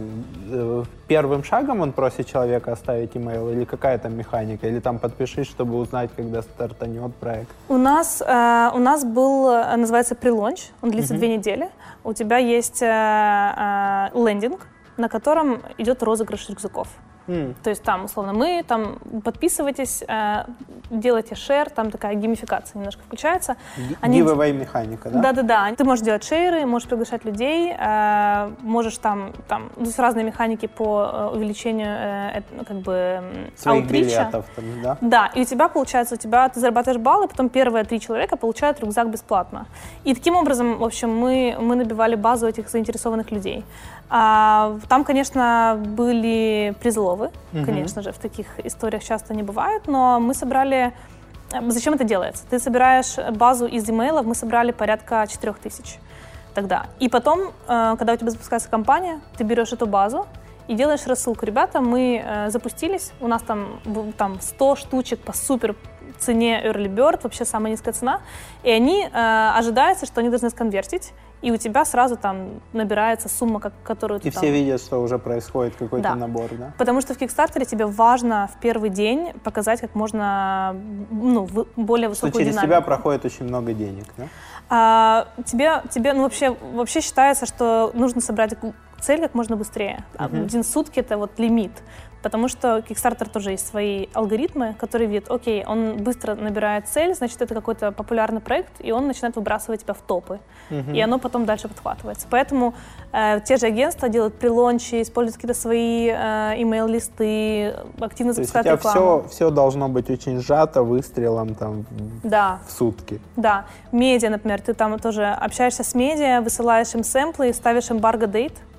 э, первым шагом он просит человека оставить имейл, или какая там механика, или там подпишись, чтобы узнать, когда стартанет проект. У нас, э, у нас был, э, называется прелонч, он длится две недели. У тебя есть э, э, лендинг, на котором идет розыгрыш рюкзаков. М. То есть там, условно, мы, там, подписывайтесь, э, делайте шер, там такая геймификация немножко включается. Они- Giveaway механика, да? Да-да-да. Ты можешь делать шейры, можешь приглашать людей, э, можешь там, там, ну, то есть разные механики по э, увеличению э, ну, как бы Своих аутрича. билетов, там, да? Да, и у тебя получается, у тебя ты зарабатываешь баллы, потом первые три человека получают рюкзак бесплатно. И таким образом, в общем, мы, мы набивали базу этих заинтересованных людей. А, там, конечно, были призловы, конечно же, в таких историях часто не бывает, но мы собрали... э, Зачем это делается? Ты собираешь базу из имейлов, мы собрали порядка 4000 тогда. И потом, э, когда у тебя запускается компания, ты берешь эту базу и делаешь рассылку. Ребята, мы э, запустились, у нас там, там 100 штучек по супер цене Early Bird, вообще самая низкая цена, и они, э, что они должны сконвертить, и у тебя сразу там набирается сумма, как, которую ты И там... все видят, что уже происходит какой-то Да. набор, да? Потому что в Кикстартере тебе важно в первый день показать как можно ну, в- более Что высокую через динамику. тебя проходит очень много денег, да? А, тебе, тебе, ну вообще, вообще считается, что нужно собрать цель как можно быстрее. А Один сутки это вот лимит. Потому что Kickstarter тоже есть свои алгоритмы, которые видят, окей, он быстро набирает цель, значит, это какой-то популярный проект, и он начинает выбрасывать тебя в топы. И оно потом дальше подхватывается. Поэтому э, те же агентства делают прилончи, используют какие-то свои э, имейл-листы, активно То есть у запускают тебя рекламу. все, все должно быть очень сжато выстрелом там в- Да, в сутки. Да, медиа, например, ты там тоже общаешься с медиа, высылаешь им сэмплы, ставишь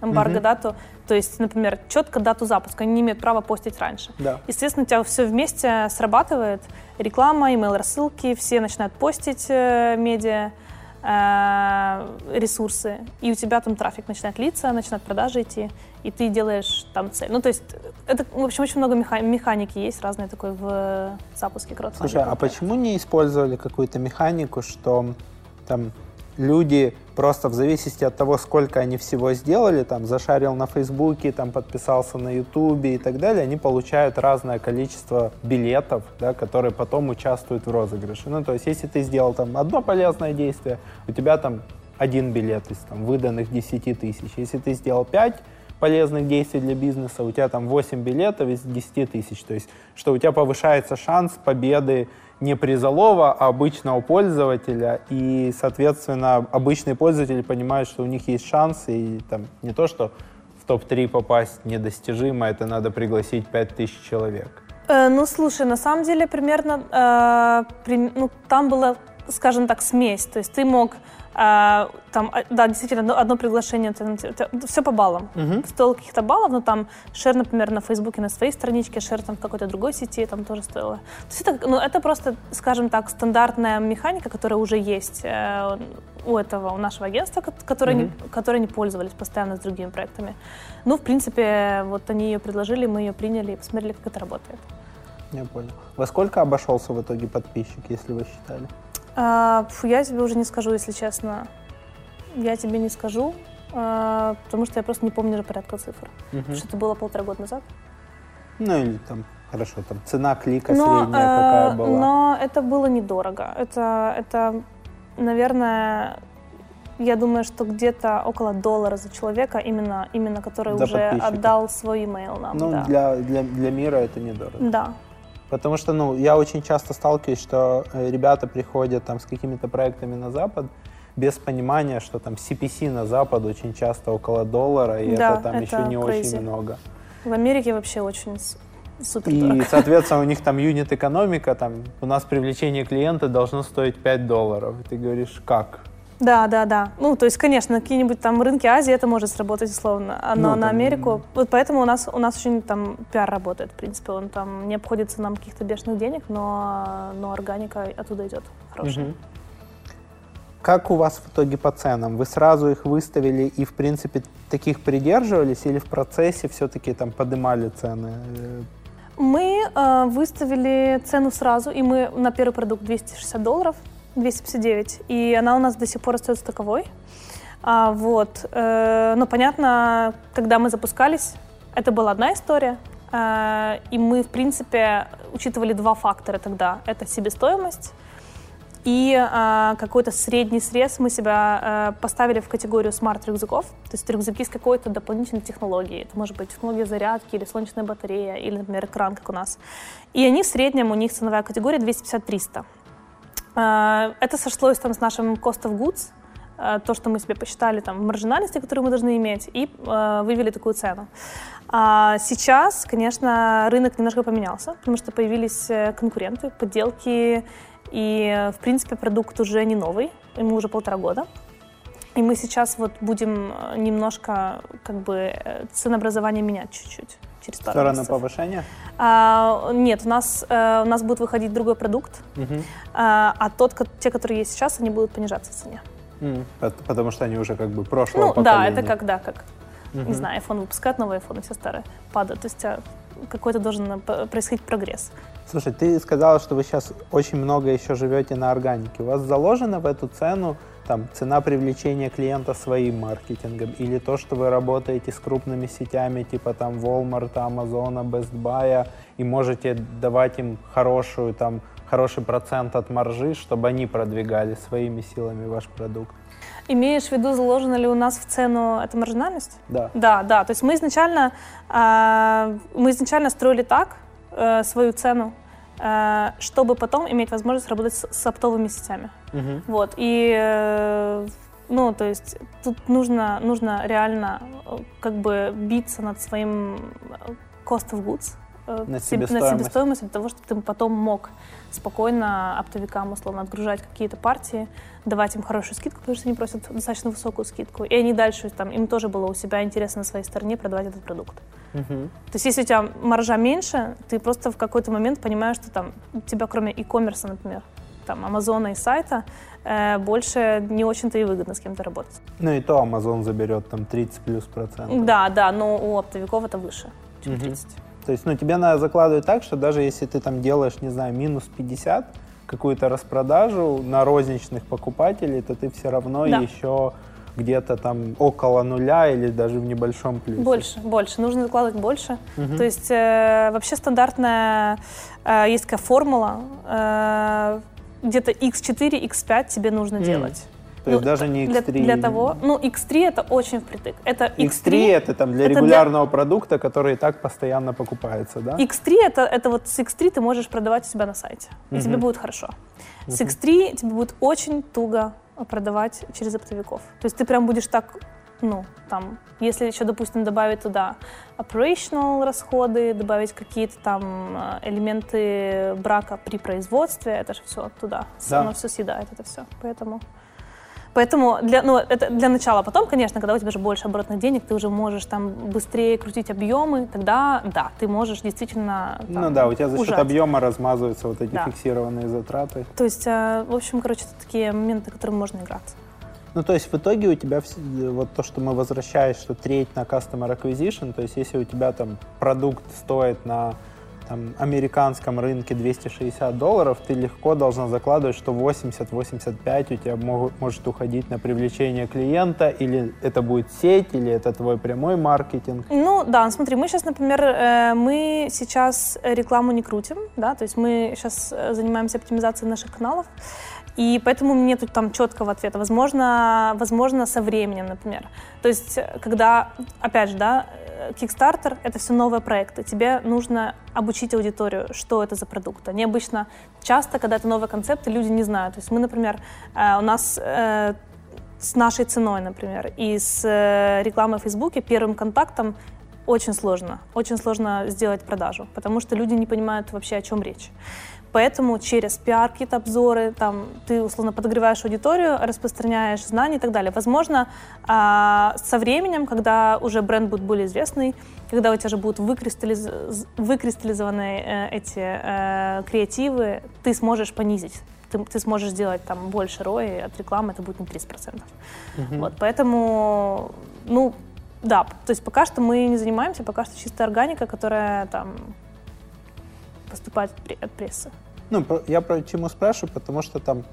эмбарго эмбарго дату, то есть, например, четко дату запуска, они не имеют права постить раньше. Да. Естественно, у тебя все вместе срабатывает, реклама, email-рассылки, все начинают постить э, медиа, э, ресурсы, и у тебя там трафик начинает литься, начинают продажи идти, и ты делаешь там цель. Ну, то есть, это, в общем, очень много меха- механики есть разные такой в запуске краудфандинга. Слушай, а почему не использовали какую-то механику, что там люди просто в зависимости от того, сколько они всего сделали, там, зашарил на Фейсбуке, там, подписался на Ютубе и так далее, они получают разное количество билетов, да, которые потом участвуют в розыгрыше. Ну, то есть, если ты сделал там одно полезное действие, у тебя там один билет из там, выданных 10 тысяч. Если ты сделал 5 полезных действий для бизнеса, у тебя там 8 билетов из 10 тысяч. То есть, что у тебя повышается шанс победы не призового, а обычного пользователя. И, соответственно, обычные пользователи понимают, что у них есть шанс, и там не то, что в топ-3 попасть недостижимо, это надо пригласить 5000 человек. Э, ну, слушай, на самом деле примерно, э, при- ну, там была, скажем так, смесь. То есть ты мог, э, там, а, да, действительно, одно, приглашение, все по баллам. Стоило каких-то баллов, но там шер, например, на Фейсбуке на своей страничке, шер там в какой-то другой сети там тоже стоило. То есть это, ну, это просто, скажем так, стандартная механика, которая уже есть э, у этого, у нашего агентства, ко- которые, не, которые не пользовались постоянно с другими проектами. Ну, в принципе, вот они ее предложили, мы ее приняли и посмотрели, как это работает. Я понял. Во сколько обошелся в итоге подписчик, если вы считали? А, фу, я тебе уже не скажу, если честно. Я тебе не скажу, а, потому что я просто не помню порядка цифр. Потому что это было полтора года назад. Ну или там, хорошо, там цена клика Но, средняя э, какая была? но это было недорого. Это, это, наверное, я думаю, что где-то около доллара за человека, именно, именно который За уже отдал свой имейл нам. Ну, да. для, для, для мира это недорого. да. Потому что, ну, я очень часто сталкиваюсь, что э, ребята приходят там с какими-то проектами на Запад без понимания, что там CPC на Запад очень часто около доллара, и Да, это там это еще не crazy. очень много. В Америке вообще очень супер И, дорого. соответственно, у них там юнит-экономика, там, у нас привлечение клиента должно стоить 5 долларов. И ты говоришь, как? Да, да, да. Ну, то есть, конечно, какие-нибудь там рынки Азии это может сработать условно, а но Ну, на там- Америку, вот поэтому у нас у нас очень там пиар работает, в принципе, он там не обходится нам каких-то бешеных денег, но но органика оттуда идет хорошая. Мгм. Как у вас в итоге по ценам? Вы сразу их выставили и, в принципе, таких придерживались или в процессе все-таки там поднимали цены? Мы э, выставили цену сразу, и мы на первый продукт 260 долларов, 259, и она у нас до сих пор остается таковой. А, вот. э, но понятно, когда мы запускались, это была одна история, э, и мы, в принципе, учитывали два фактора тогда. Это себестоимость и э, какой-то средний срез мы себя э, поставили в категорию смарт-рюкзаков, то есть рюкзаки с какой-то дополнительной технологией. Это может быть технология зарядки или солнечная батарея, или, например, экран, как у нас. И они в среднем, у них ценовая категория 250-300. Э, это сошлось там с нашим cost of goods, э, то, что мы себе посчитали там маржинальности, которые мы должны иметь, и э, вывели такую цену. А сейчас, конечно, рынок немножко поменялся, потому что появились э, конкуренты, подделки, и, в принципе, продукт уже не новый, ему уже полтора года. И мы сейчас вот будем э, немножко как бы э, ценообразование менять чуть-чуть через пару сторону месяцев. повышения? А, нет, у нас, э, у нас будет выходить другой продукт, Мгм. а, а тот, те, которые есть сейчас, они будут понижаться в цене. Потому что они уже как бы прошлого Ну да, поколения. это как, да, как, не знаю, iPhone выпускают новый iPhone, и все старые падают. То есть а, какой-то должен э, происходить прогресс. Слушай, ты сказала, что вы сейчас очень много еще живете на органике. У вас заложено в эту цену там, цена привлечения клиента своим маркетингом или то, что вы работаете с крупными сетями типа там Walmart, Amazon, Best Buy и можете давать им хорошую там хороший процент от маржи, чтобы они продвигали своими силами ваш продукт. Имеешь в виду, заложена ли у нас в цену эта маржинальность? Да. Да, да. То есть мы изначально, а, мы изначально строили так э, свою цену, э, чтобы потом иметь возможность работать с, с оптовыми сетями. Мгм. Вот. И э, ну, то есть тут нужно, нужно реально э, как бы биться над своим э, cost of goods, э, На себ- себестоимость. себестоимость для того, чтобы ты потом мог спокойно оптовикам, условно, отгружать какие-то партии, давать им хорошую скидку, потому что они просят достаточно высокую скидку. И они дальше, там, им тоже было у себя интересно на своей стороне продавать этот продукт. Мгм. То есть если у тебя маржа меньше, ты просто в какой-то момент понимаешь, что там у тебя кроме e-commerce, например, там Амазона и сайта, э, больше не очень-то и выгодно с кем-то работать. Ну и то Amazon заберет там 30 плюс процентов. Да, да, но у оптовиков это выше, чем Мгм. 30. То есть, ну, тебе надо закладывать так, что даже если ты там делаешь, не знаю, минус 50, какую-то распродажу на розничных покупателей, то ты все равно Да. еще где-то там около нуля или даже в небольшом плюсе. Больше, больше. Нужно закладывать больше. То есть э, вообще стандартная э, есть такая формула, э, где-то x4, x5 тебе нужно Мгм. делать. То есть Ну, даже не Для, X3. для того, ну x3 это очень впритык. Это X3 это там для это для- регулярного продукта, который и так постоянно покупается, да? X3 это, это вот с X3 ты можешь продавать у себя на сайте, и тебе будет хорошо. С X3 тебе будет очень туго продавать через оптовиков. То есть ты прям будешь так, ну, там, если еще, допустим, добавить туда operational расходы, добавить какие-то там э, элементы брака при производстве, это же все туда, Да. оно все съедает, это все. Поэтому Поэтому для, ну, это для начала. Потом, конечно, когда у тебя уже больше оборотных денег, ты уже можешь там быстрее крутить объемы, тогда да, ты можешь действительно там, ну да, у тебя за счет ужать. объема размазываются вот эти Да. фиксированные затраты. То есть, э, в общем, короче, это такие моменты, которым можно играться. Ну, то есть в итоге у тебя вс- вот то, что мы возвращаясь, что треть на Customer Acquisition, то есть если у тебя там продукт стоит на там, американском рынке 260 долларов, ты легко должна закладывать, что 80-85 у тебя могут, может уходить на привлечение клиента, или это будет сеть, или это твой прямой маркетинг. Ну да, смотри, мы сейчас, например, э, мы сейчас рекламу не крутим, да, то есть мы сейчас э, занимаемся оптимизацией наших каналов, и поэтому нет там четкого ответа. Возможно, возможно, со временем, например. То есть, когда, опять же, да, Kickstarter — это все новые проекты. Тебе нужно обучить аудиторию, что это за продукт. Они обычно, часто, когда это новые концепты, люди не знают. То есть мы, например, э, у нас э, с нашей ценой, например, и с э, рекламой в Фейсбуке первым контактом очень сложно. Очень сложно сделать продажу, потому что люди не понимают вообще, о чем речь. Поэтому через пиар, какие-то обзоры, там, ты условно подогреваешь аудиторию, распространяешь знания и так далее. Возможно, а, со временем, когда уже бренд будет более известный, когда у тебя же будут выкристаллиз- выкристаллизованы э, эти э, креативы, ты сможешь понизить. Ты, ты сможешь сделать там больше ROI от рекламы, это будет не 30%. Вот, поэтому, ну, да, то есть пока что мы не занимаемся, пока что чисто органика, которая там поступает от от прессы. Ну, я про чему спрашиваю, потому что там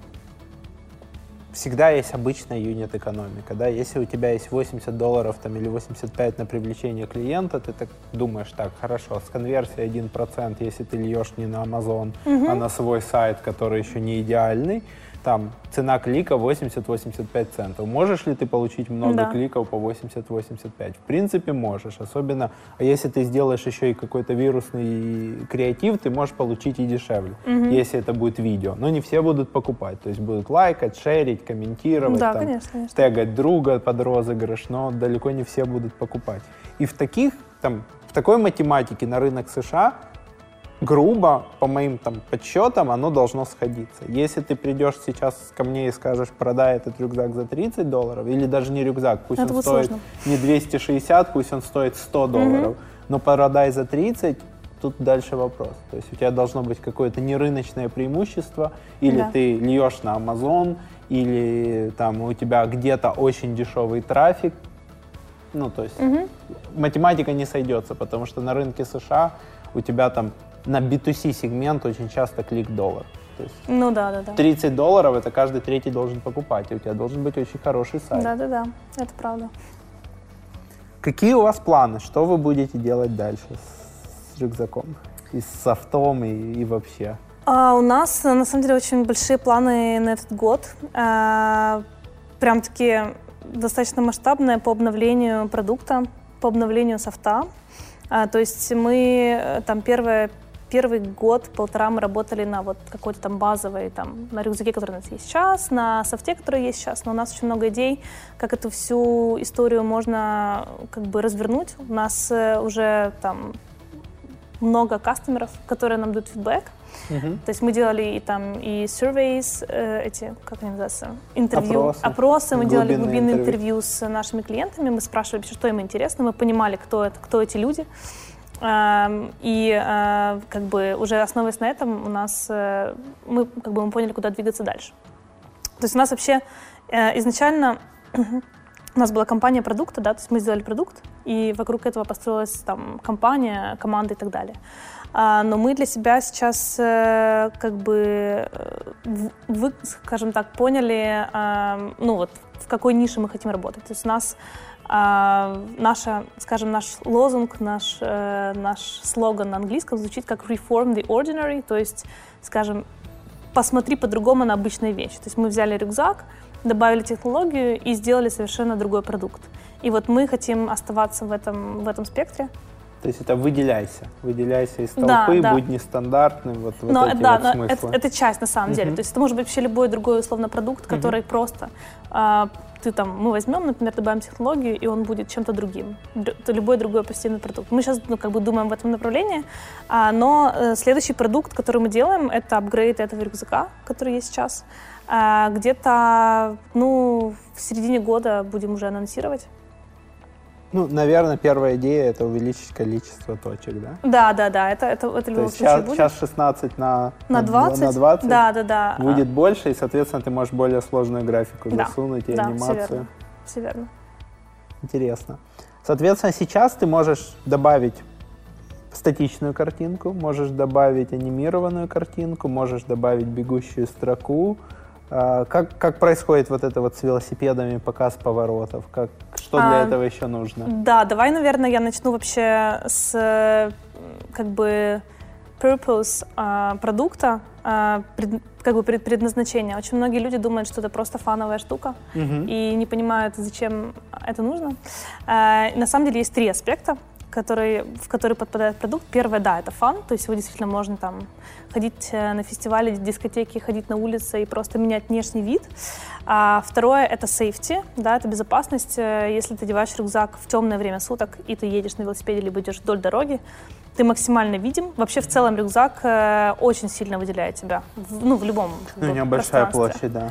всегда есть обычная юнит-экономика, да, если у тебя есть 80 долларов там, или 85 на привлечение клиента, ты так думаешь, так, хорошо, с конверсией 1%, если ты льешь не на Amazon, а на свой сайт, который еще не идеальный, там цена клика 80-85 центов. Можешь ли ты получить много Да. кликов по 80-85? В принципе, можешь. Особенно, а если ты сделаешь еще и какой-то вирусный креатив, ты можешь получить и дешевле, если это будет видео. Но не все будут покупать. То есть будут лайкать, шерить, комментировать, Да, там, конечно, конечно. тегать друга под розыгрыш, но далеко не все будут покупать. И в таких, там, в такой математике на рынок США грубо, по моим там подсчетам, оно должно сходиться. Если ты придешь сейчас ко мне и скажешь, продай этот рюкзак за 30 долларов, или даже не рюкзак, пусть Это он стоит сложно. не 260, пусть он стоит 100 долларов, но продай за 30, тут дальше вопрос. То есть у тебя должно быть какое-то нерыночное преимущество, или Да. ты льешь на Amazon, или там у тебя где-то очень дешевый трафик, ну, то есть математика не сойдется, потому что на рынке США у тебя там на B2C сегмент очень часто клик-доллар. То есть Ну да, да, да. 30 долларов это каждый третий должен покупать, и у тебя должен быть очень хороший сайт. Да, да, да, это правда. Какие у вас планы? Что вы будете делать дальше с, рюкзаком? И с софтом, и, и вообще? А у нас, на самом деле, очень большие планы на этот год. А, Прям такие достаточно масштабные по обновлению продукта, по обновлению софта. А, То есть мы э, там первое, первый год, полтора мы работали на вот какой-то там базовой, там, на рюкзаке, который у нас есть сейчас, на софте, который есть сейчас. Но у нас очень много идей, как эту всю историю можно как бы развернуть. У нас э, уже там много кастомеров, которые нам дают фидбэк. Мгм. То есть мы делали и там и surveys, э, эти, как они называются, интервью, Опросы. опросы, мы делали Глубинные интервью. интервью с нашими клиентами, мы спрашивали что им интересно, мы понимали, кто это, кто эти люди. И э, как бы уже основываясь на этом, у нас э, мы как бы мы поняли, куда двигаться дальше. То есть у нас вообще э, изначально у нас была компания продукта, да, то есть мы сделали продукт, и вокруг этого построилась там компания, команда и так далее. А, но мы для себя сейчас э, как бы, вы, скажем так, поняли, ну вот, в какой нише мы хотим работать. То есть у нас а, наша, скажем, наш лозунг, наш, э, наш слоган на английском звучит как «Reform the ordinary», то есть, скажем, посмотри по-другому на обычные вещи. То есть мы взяли рюкзак, добавили технологию и сделали совершенно другой продукт. И вот мы хотим оставаться в этом, в этом спектре. То есть это выделяйся, выделяйся из Да, толпы, да. будь нестандартным, вот, вот но эти да, вот но смыслы. это, это часть на самом деле. То есть это может быть вообще любой другой условно продукт, который просто а, ты там, мы возьмем, например, добавим технологию, и он будет чем-то другим. Это любой другой позитивный продукт. Мы сейчас ну, как бы думаем в этом направлении, а, но э, следующий продукт, который мы делаем, это апгрейд этого рюкзака, который есть сейчас. А, где-то, ну, в середине года будем уже анонсировать. Ну, наверное, первая идея это увеличить количество точек, да? Да, да, да, это, это, это в любом случае сейчас, будет. сейчас 16 на, на 20? на 20 Да, да, да. А, будет больше, и, соответственно, ты можешь более сложную графику Да, засунуть и да, все анимацию. верно. Все верно. Интересно. Соответственно, сейчас ты можешь добавить статичную картинку, можешь добавить анимированную картинку, можешь добавить бегущую строку. А, Как, как происходит вот это вот с велосипедами, показ поворотов? Как, что для А, этого еще нужно? Да, давай, наверное, я начну вообще с как бы purpose а, продукта, а, пред- как бы пред- предназначения. Очень многие люди думают, что это просто фановая штука Мгм. и не понимают, зачем это нужно. А, на самом деле есть три аспекта, которые, в которые подпадает продукт. Первое, да, это фан, то есть его действительно можно там ходить э, на фестивали, дискотеки, ходить на улице и просто менять внешний вид. А второе — это safety, да, это безопасность. Э, Если ты одеваешь рюкзак в темное время суток и ты едешь на велосипеде либо идешь вдоль дороги, ты максимально видим. Вообще в целом рюкзак э, очень сильно выделяет тебя, в- ну, в любом как Ну, у бы, него большая площадь, да.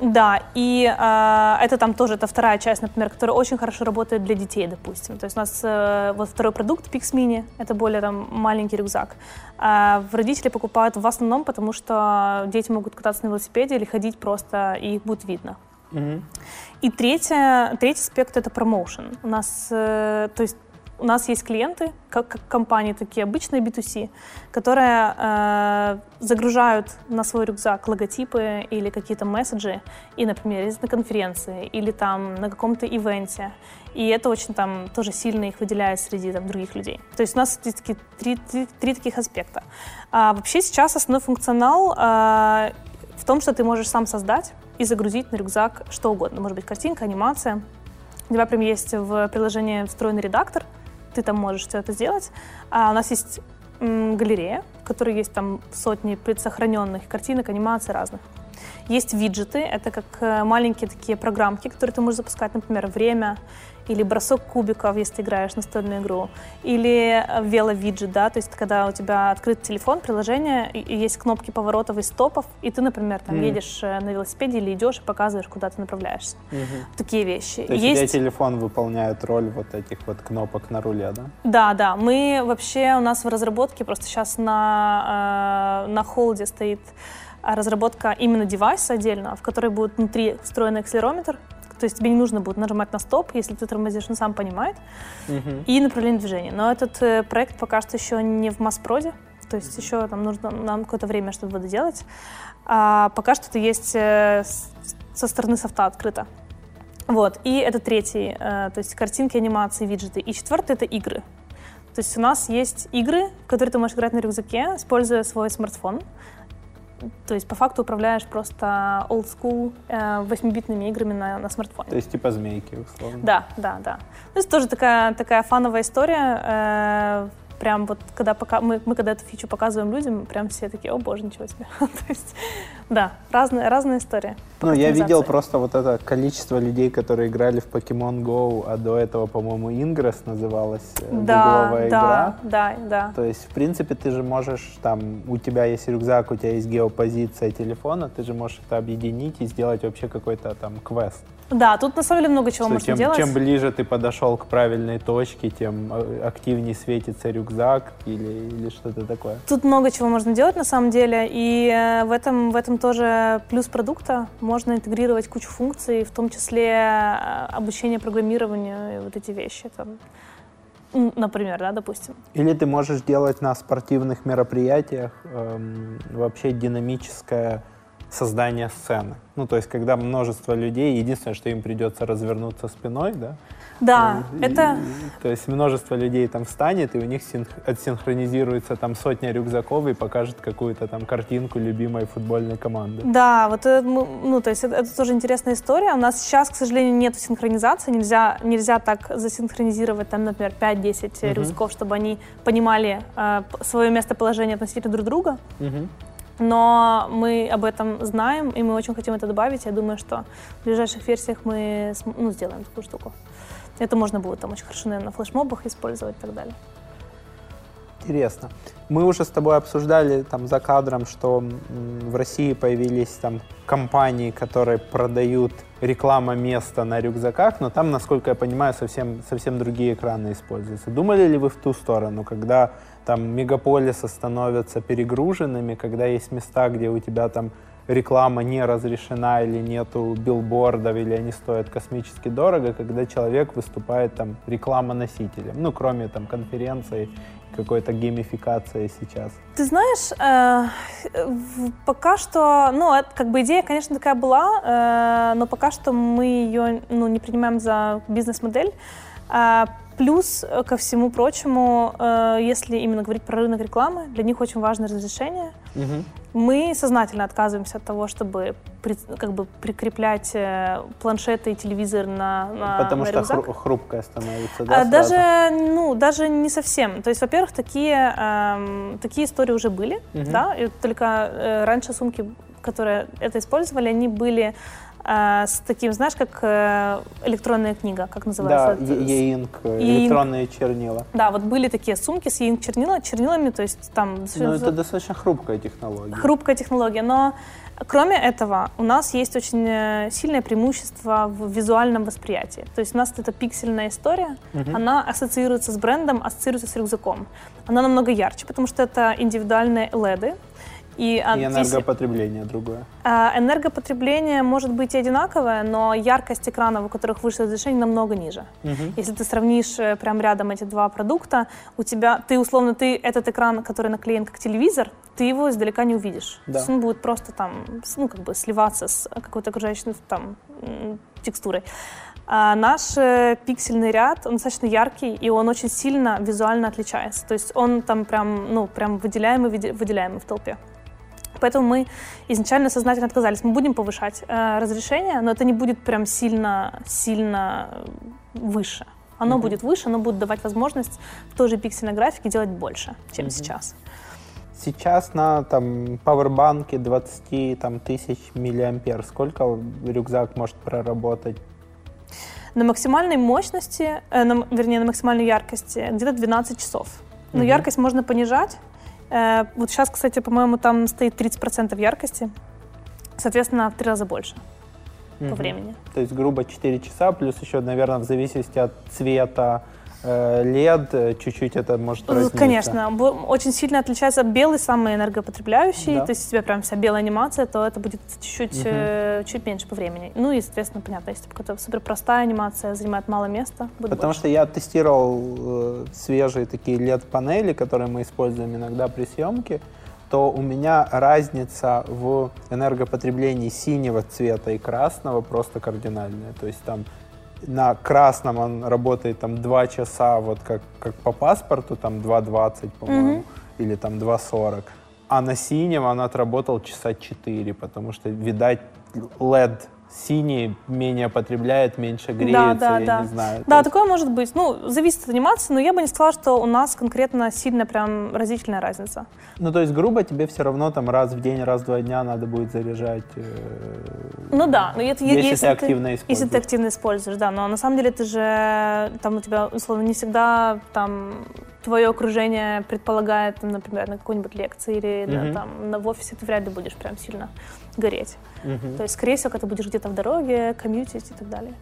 Да, и э, это там тоже это вторая часть, например, которая очень хорошо работает для детей, допустим. То есть у нас э, вот второй продукт Pix Mini, это более там маленький рюкзак. В родители покупают в основном, потому что дети могут кататься на велосипеде или ходить просто, и их будет видно. Мгм. И третье, третий аспект — это промоушен. У нас, э, то есть у нас есть клиенты, как, компании такие обычные B2C, которые э, загружают на свой рюкзак логотипы или какие-то месседжи, и, например, ездят на конференции или там на каком-то ивенте. И это очень там тоже сильно их выделяет среди там, других людей. То есть у нас есть такие три, три, три таких аспекта. А вообще сейчас основной функционал э, в том, что ты можешь сам создать и загрузить на рюкзак что угодно. Может быть, картинка, анимация. У тебя прям есть в приложении встроенный редактор, ты там можешь все это сделать. А у нас есть галерея, в которой есть там сотни предсохраненных картинок, анимаций разных. Есть виджеты, это как э, маленькие такие программки, которые ты можешь запускать, например, время или бросок кубиков, если ты играешь настольную игру, или э, веловиджет, да, то есть когда у тебя открыт телефон, приложение, и, есть кнопки поворотов и стопов, и ты, например, там Мгм. едешь э, на велосипеде или идешь и показываешь, куда ты направляешься. Такие вещи. То есть, у тебя телефон выполняет роль вот этих вот кнопок на руле, да? Да, да. Мы вообще у нас в разработке просто сейчас на, э, на холде стоит а, разработка именно девайса отдельно, в которой будет внутри встроенный акселерометр. То есть тебе не нужно будет нажимать на стоп, если ты тормозишь, он сам понимает, и направление движения. Но этот э, проект пока что еще не в масс-проде, то есть еще там нужно нам какое-то время, чтобы это делать. А пока что это есть э, с- со стороны софта открыто. Вот, и это третий, э, то есть картинки, анимации, виджеты. И четвертый — это игры. То есть у нас есть игры, в которые ты можешь играть на рюкзаке, используя свой смартфон. То есть по факту управляешь просто old school э, 8-битными играми на, на смартфоне. То есть типа змейки, условно. Да, да, да. То есть тоже такая, такая фановая история. Э, прям вот когда пока мы, мы когда эту фичу показываем людям, прям все такие, о боже, ничего себе. То есть, да, разная, разная история. Ну, я видел просто вот это количество людей, которые играли в Pokemon Go, а до этого, по-моему, Ingress называлась э, да, да, игра. Да, да. То есть, в принципе, ты же можешь, там, у тебя есть рюкзак, у тебя есть геопозиция телефона, ты же можешь это объединить и сделать вообще какой-то там квест. Да, тут на самом деле много чего что можно чем, делать. Чем ближе ты подошел к правильной точке, тем э, активнее светится рюкзак или, или что-то такое. Тут много чего можно делать на самом деле, и э, в этом, в этом тоже плюс продукта. Можно интегрировать кучу функций, в том числе э, обучение программированию и вот эти вещи. Там, например, да, допустим. Или ты можешь делать на спортивных мероприятиях эм, вообще динамическое создание сцены. Ну, то есть, когда множество людей, единственное, что им придется развернуться спиной, да? Да, и, это... И, то есть, множество людей там встанет, и у них синх... отсинхронизируется там сотня рюкзаков и покажет какую-то там картинку любимой футбольной команды. Да, вот это, ну, то есть, это, это тоже интересная история. У нас сейчас, к сожалению, нет синхронизации, нельзя, нельзя так засинхронизировать, там, например, 5-10 угу. рюкзаков, чтобы они понимали э, свое местоположение относительно друг друга. Угу. Но мы об этом знаем, и мы очень хотим это добавить. Я думаю, что в ближайших версиях мы ну, сделаем такую штуку. Это можно будет там очень хорошо, наверное, на флешмобах использовать и так далее. Интересно. Мы уже с тобой обсуждали там за кадром, что в России появились там компании, которые продают реклама места на рюкзаках, но там, насколько я понимаю, совсем, совсем другие экраны используются. Думали ли вы в ту сторону, когда там мегаполисы становятся перегруженными, когда есть места, где у тебя там реклама не разрешена или нету билбордов, или они стоят космически дорого, когда человек выступает там реклама-носителем, ну, кроме там конференции, какой-то геймификации сейчас? Ты знаешь, э, пока что, ну, это, как бы идея, конечно, такая была, э, но пока что мы ее, ну, не принимаем за бизнес-модель. Э, Плюс э, ко всему прочему, э, если именно говорить про рынок рекламы, для них очень важно разрешение. Угу. Мы сознательно отказываемся от того, чтобы при, как бы прикреплять э, планшеты и телевизор на, на Потому на что рюкзак. хрупкая становится, да? А, даже, ну, даже не совсем. То есть, во-первых, такие, эм, такие истории уже были, угу. да, и только э, раньше сумки, которые это использовали, они были э, с таким, знаешь, как э, электронная книга, как называется? Да, e-ink, электронные чернила. Да, вот были такие сумки с e-ink чернила, чернилами, то есть там... Ну, это достаточно хрупкая технология. Хрупкая технология, но Кроме этого, у нас есть очень э, сильное преимущество в визуальном восприятии. То есть у нас эта пиксельная история, угу. она ассоциируется с брендом, ассоциируется с рюкзаком. Она намного ярче, потому что это индивидуальные LED, и, и энергопотребление другое. А, энергопотребление может быть одинаковое, но яркость экранов, у которых выше разрешение, намного ниже. Угу. Если ты сравнишь э, прям рядом эти два продукта, у тебя, ты условно, ты этот экран, который наклеен как телевизор, ты его издалека не увидишь. Да. То есть он будет просто там, ну, как бы сливаться с какой-то окружающей там текстурой. А наш э, пиксельный ряд, он достаточно яркий, и он очень сильно визуально отличается. То есть он там прям, ну, прям выделяемый, выделяемый в толпе. Поэтому мы изначально сознательно отказались. Мы будем повышать э, разрешение, но это не будет прям сильно, сильно выше. Оно mm-hmm. будет выше, оно будет давать возможность в той же пиксельной графике делать больше, чем mm-hmm. сейчас. Сейчас на там пауэрбанке 20 там, тысяч миллиампер сколько рюкзак может проработать? На максимальной мощности, э, на, вернее, на максимальной яркости где-то 12 часов. Но mm-hmm. яркость можно понижать, Э, вот сейчас, кстати, по-моему, там стоит 30% яркости, соответственно, в три раза больше угу. по времени. То есть, грубо 4 часа, плюс еще, наверное, в зависимости от цвета Э, э, чуть-чуть это может разниться. Конечно, очень сильно отличается белый самый энергопотребляющий, да. то есть у тебя прям вся белая анимация, то это будет чуть-чуть угу. чуть меньше по времени. Ну и, соответственно, понятно, если какая-то супер простая анимация занимает мало места, будет Потому больше. что я тестировал э, свежие такие LED-панели, которые мы используем иногда при съемке, то у меня разница в энергопотреблении синего цвета и красного просто кардинальная. То есть там на красном он работает там 2 часа, вот как, как по паспорту, там 2.20, по-моему, mm-hmm. или там 2.40. А на синем он отработал часа 4, потому что, видать, LED синий менее потребляет, меньше Да, греется, да, я да. не знаю. Да, есть- такое может быть. Ну, зависит от анимации, но я бы не сказала, что у нас конкретно сильно прям разительная разница. Ну, то есть, грубо, тебе все равно там раз в день, раз в два дня надо будет заряжать. э, Ну да, но это е- Если ты активно Если ты используешь. активно используешь, да. Но на самом деле ты же там у тебя, условно, не всегда там твое окружение предполагает, там, например, на какой-нибудь лекции или на, Мгм. там на в офисе ты вряд ли будешь прям сильно гореть. мгм. То есть, скорее всего, когда ты будешь где-то в дороге, комьютить и так далее.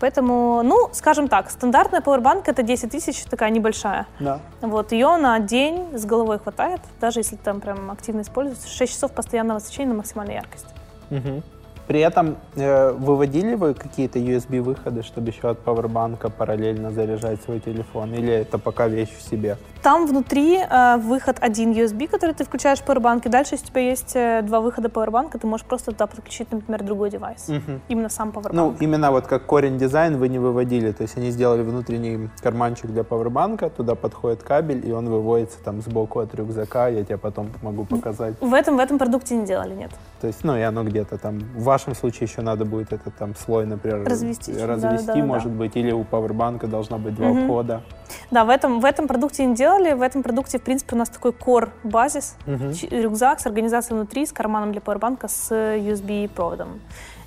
Поэтому, ну, скажем так, стандартная пауэрбанк это 10 тысяч, такая небольшая. Да. Вот, ее на день с головой хватает, даже если ты там прям активно используешь. 6 часов постоянного освещения на максимальной яркости. Мгм. При этом э, выводили вы какие-то USB-выходы, чтобы еще от пауэрбанка параллельно заряжать свой телефон? Или это пока вещь в себе? Там внутри э, выход один USB, который ты включаешь в Powerbank, и дальше, если у тебя есть э, два выхода Powerbank, ты можешь просто туда подключить, например, другой девайс. Мгм. Именно сам Powerbank. Ну, именно вот как корень дизайн вы не выводили. То есть они сделали внутренний карманчик для пауэрбанка, туда подходит кабель, и он выводится там сбоку от рюкзака. Я тебе потом могу показать. В этом, в этом продукте не делали, нет. То есть, ну, и оно где-то там. В вашем случае еще надо будет этот там слой, например, Развести развести, да-да-да. может быть, или у пауэрбанка должно быть два Мгм. входа. Да, в этом, в этом продукте не делали. В этом продукте, в принципе, у нас такой core базис, ч- рюкзак с организацией внутри, с карманом для Powerbank, с USB-проводом.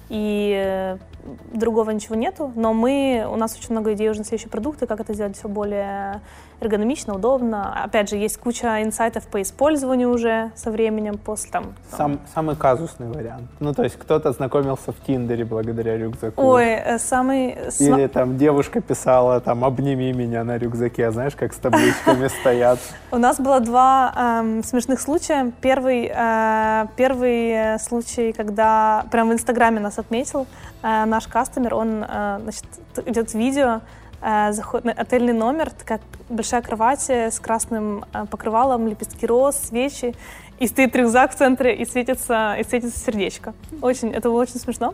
И э, другого ничего нету, но мы, у нас очень много идей уже на следующие продукты, как это сделать все более эргономично, удобно. Опять же, есть куча инсайтов по использованию уже со временем, после там... там- Сам, самый казусный вариант. Ну, то есть кто-то знакомился в Тиндере благодаря рюкзаку. Ой, э, самый... Или там девушка писала, там, обними меня на рюкзаке, знаешь, как с табличками стоят. У нас было два эм, смешных случая. Первый, э, первый э, случай, когда прям в Инстаграме нас отметил наш кастомер, он, значит, идет видео, заход- отельный номер, такая большая кровать э, с красным э, покрывалом, лепестки роз, свечи, и стоит рюкзак в центре, и светится, и светится сердечко. Очень, это было очень смешно.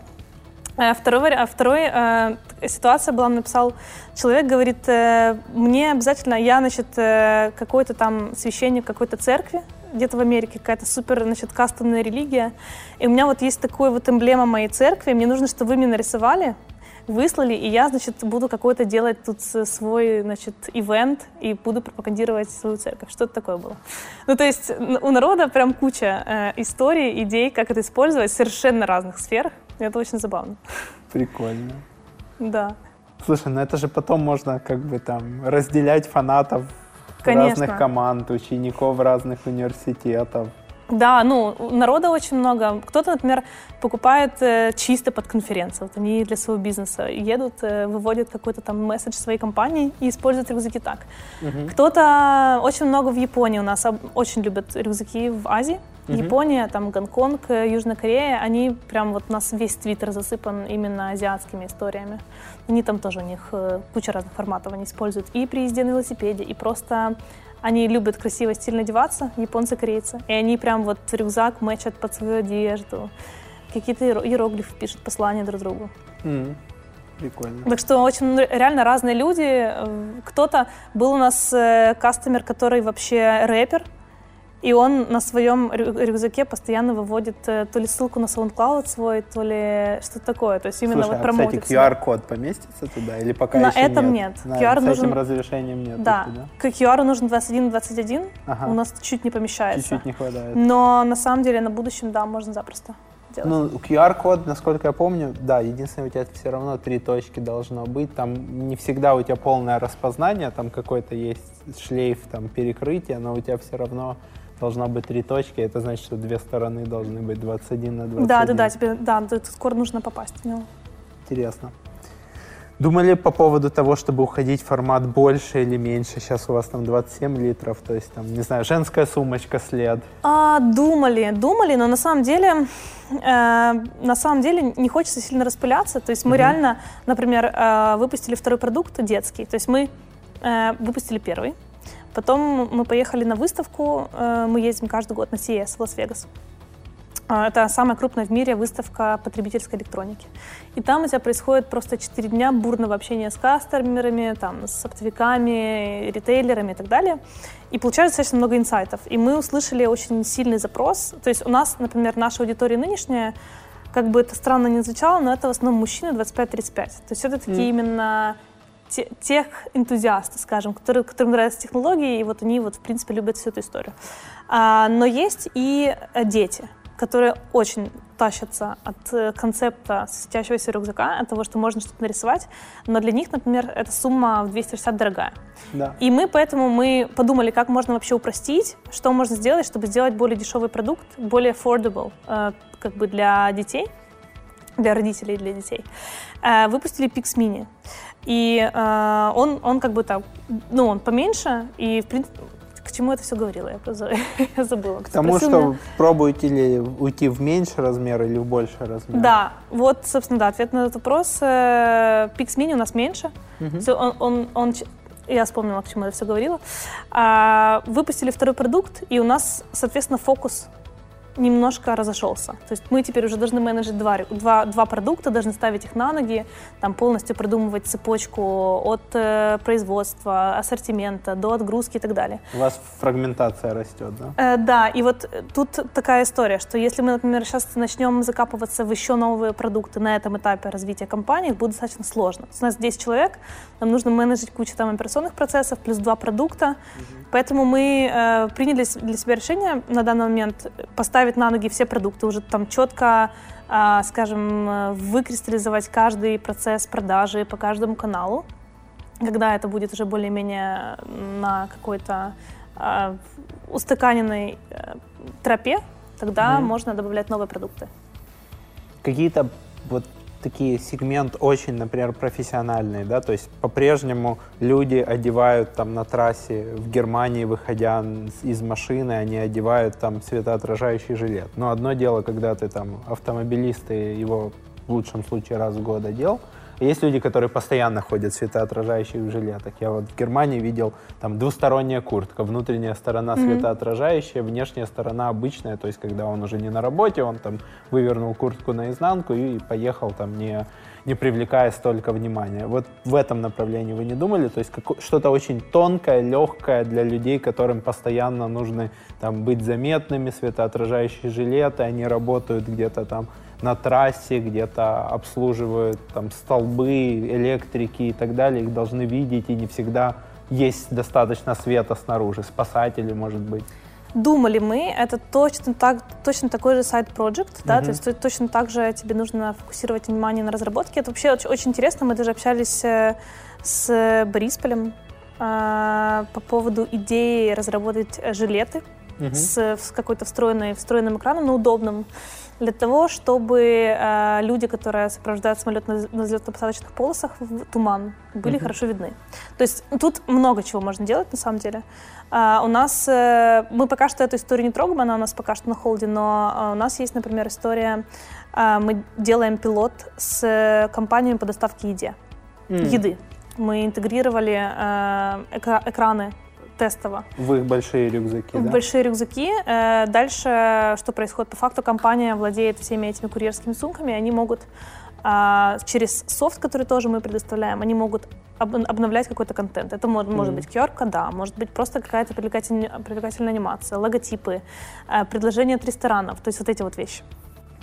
Э, Второй, а второй э, ситуация была, написал человек, говорит, э, мне обязательно, я, значит, э, какой-то там священник какой-то церкви, где-то в Америке, какая-то супер, значит, кастомная религия, и у меня вот есть такой вот эмблема моей церкви, мне нужно, чтобы вы мне нарисовали, выслали, и я, значит, буду какой-то делать тут свой, значит, ивент и буду пропагандировать свою церковь. Что это такое было? Ну, то есть у народа прям куча э, историй, идей, как это использовать в совершенно разных сферах. И это очень забавно. Прикольно. Да. Слушай, ну это же потом можно как бы там разделять фанатов Конечно. разных команд, учеников разных университетов. Да, ну, народа очень много. Кто-то, например, покупает э, чисто под конференцию. Вот они для своего бизнеса едут, э, выводят какой-то там месседж своей компании и используют рюкзаки так. Кто-то очень много в Японии у нас очень любят рюкзаки в Азии. Япония, там Гонконг, э, Южная Корея, они прям вот у нас весь твиттер засыпан именно азиатскими историями. Они там тоже у них э, куча разных форматов они используют и при езде на велосипеде, и просто они любят красиво, стильно одеваться, японцы, корейцы. И они прям вот рюкзак мэчат под свою одежду. Какие-то иеро- иероглифы пишут, послания друг другу. М, Прикольно. Так что очень реально разные люди. Э, Кто-то был у нас э, кастомер, который вообще рэпер, и он на своем рю- рюкзаке постоянно выводит э, то ли ссылку на SoundCloud свой, то ли что-то такое. То есть именно Слушай, вот а, кстати. QR-код поместится туда или пока На еще этом нет? нет. На- QR с нужен- этим разрешением нет. Да, к QR нужен 21-21, Ага. у нас чуть не помещается. Чуть-чуть не хватает. Но на самом деле на будущем, да, можно запросто делать. Ну, QR-код, насколько я помню, да, единственное, у тебя все равно три точки должно быть. Там не всегда у тебя полное распознание, там какой-то есть шлейф там перекрытия, но у тебя все равно должно быть три точки. Это значит, что две стороны должны быть 21 на 21. да, да, да, тебе, да, тут скоро нужно попасть в него. Интересно. Думали по поводу того, чтобы уходить в формат больше или меньше? Сейчас у вас там 27 литров, то есть там, не знаю, женская сумочка след. А, думали, думали, но на самом деле, э, на самом деле не хочется сильно распыляться. То есть мы реально, например, э, выпустили второй продукт детский. То есть мы э, выпустили первый, потом мы поехали на выставку. э, мы ездим каждый год на CES в Лас-Вегас. А, Это самая крупная в мире выставка потребительской электроники. И там у тебя происходит просто 4 дня бурного общения с кастомерами, там, с оптовиками, ритейлерами и так далее. И получается достаточно много инсайтов. И мы услышали очень сильный запрос. То есть у нас, например, наша аудитория нынешняя, как бы это странно не звучало, но это в основном мужчины 25-35. То есть это такие именно те- тех энтузиасты, скажем, которые, которым нравятся технологии, и вот они вот, в принципе, любят всю эту историю. А, но есть и э, дети, которые очень тащатся от э, концепта светящегося рюкзака, от того, что можно что-то нарисовать, но для них, например, эта сумма в 260 дорогая. Да. И мы поэтому мы подумали, как можно вообще упростить, что можно сделать, чтобы сделать более дешевый продукт, более affordable э, как бы для детей, для родителей и для детей. Выпустили Pix Mini. И э, он, он как бы так, ну, он поменьше, и в принципе, к чему это все говорила, я просто я забыла. К тому, что меня. пробуете ли уйти в меньший размер или в больший размер? Да, вот, собственно, да, ответ на этот вопрос. Э, Pix Mini у нас меньше. Всё, он, он, он я вспомнила, к чему я все говорила. А, выпустили второй продукт, и у нас, соответственно, фокус немножко разошелся. То есть мы теперь уже должны менеджить два, два, два продукта, должны ставить их на ноги, там полностью продумывать цепочку от э, производства, ассортимента до отгрузки и так далее. У вас фрагментация растет, да? Э, да, и вот э, тут такая история, что если мы, например, сейчас начнем закапываться в еще новые продукты на этом этапе развития компании, будет достаточно сложно. У нас 10 человек, нам нужно менеджить кучу там операционных процессов, плюс два продукта. Поэтому мы э, приняли для себя решение на данный момент поставить на ноги все продукты, уже там четко, э, скажем, выкристаллизовать каждый процесс продажи по каждому каналу когда это будет уже более-менее на какой-то э, устаканенной э, тропе, тогда Мгм. можно добавлять новые продукты. Какие-то вот такие сегмент очень, например, профессиональные, да, то есть по-прежнему люди одевают там на трассе в Германии, выходя из машины, они одевают там светоотражающий жилет. Но одно дело, когда ты там автомобилист и его в лучшем случае раз в год одел, есть люди, которые постоянно ходят в светоотражающих жилетах. Я вот в Германии видел там двусторонняя куртка, внутренняя сторона светоотражающая, внешняя сторона обычная, то есть когда он уже не на работе, он там вывернул куртку наизнанку и поехал там не, не привлекая столько внимания. Вот в этом направлении вы не думали? То есть како- что-то очень тонкое, легкое для людей, которым постоянно нужно там быть заметными, светоотражающие жилеты, они работают где-то там на трассе, где-то обслуживают там столбы, электрики и так далее, их должны видеть, и не всегда есть достаточно света снаружи, спасатели, может быть. Думали мы, это точно, так, точно такой же сайт-проект, да, то есть то- точно так же тебе нужно фокусировать внимание на разработке. Это вообще очень, очень интересно, мы даже общались э, с Борисполем э, по поводу идеи разработать э, жилеты с, с какой-то встроенной, встроенным экраном, но удобным, для того, чтобы э, люди, которые сопровождают самолет на, на взлетно-посадочных полосах в туман, были хорошо видны. То есть тут много чего можно делать на самом деле. А, у нас, э, мы пока что эту историю не трогаем, она у нас пока что на холде, но э, у нас есть, например, история, э, мы делаем пилот с э, компаниями по доставке еде, еды. Мы интегрировали э, экра- экраны тестово В их большие рюкзаки, в да? большие рюкзаки. Э, Дальше что происходит? По факту компания владеет всеми этими курьерскими сумками, они могут а, через софт, который тоже мы предоставляем, они могут об- обновлять какой-то контент. Это может, может быть qr да, может быть просто какая-то привлекательная, привлекательная анимация, логотипы, э, предложения от ресторанов, то есть вот эти вот вещи.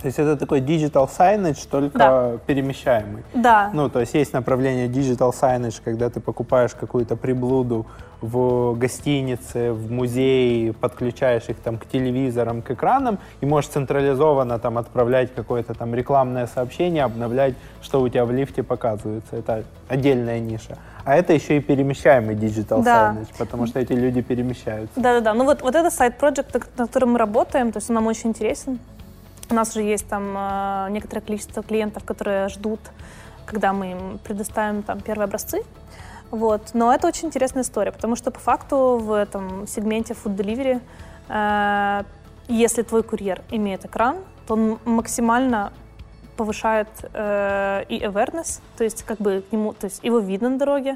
То есть это такой digital signage, только Да. перемещаемый. Да, Ну, то есть есть направление digital signage, когда ты покупаешь какую-то приблуду в гостинице, в музее, подключаешь их там к телевизорам, к экранам и можешь централизованно там отправлять какое-то там рекламное сообщение, обновлять, что у тебя в лифте показывается. Это отдельная ниша. А это еще и перемещаемый digital Да. signage, потому что эти люди перемещаются. Да-да-да. Ну вот, вот это сайт-проект, на котором мы работаем, то есть он нам очень интересен. У нас уже есть там э, некоторое количество клиентов, которые ждут, когда мы им предоставим там первые образцы. Вот. Но это очень интересная история, потому что по факту в этом сегменте food delivery, э, если твой курьер имеет экран, то он максимально повышает э, и awareness, то есть как бы к нему, то есть его видно на дороге,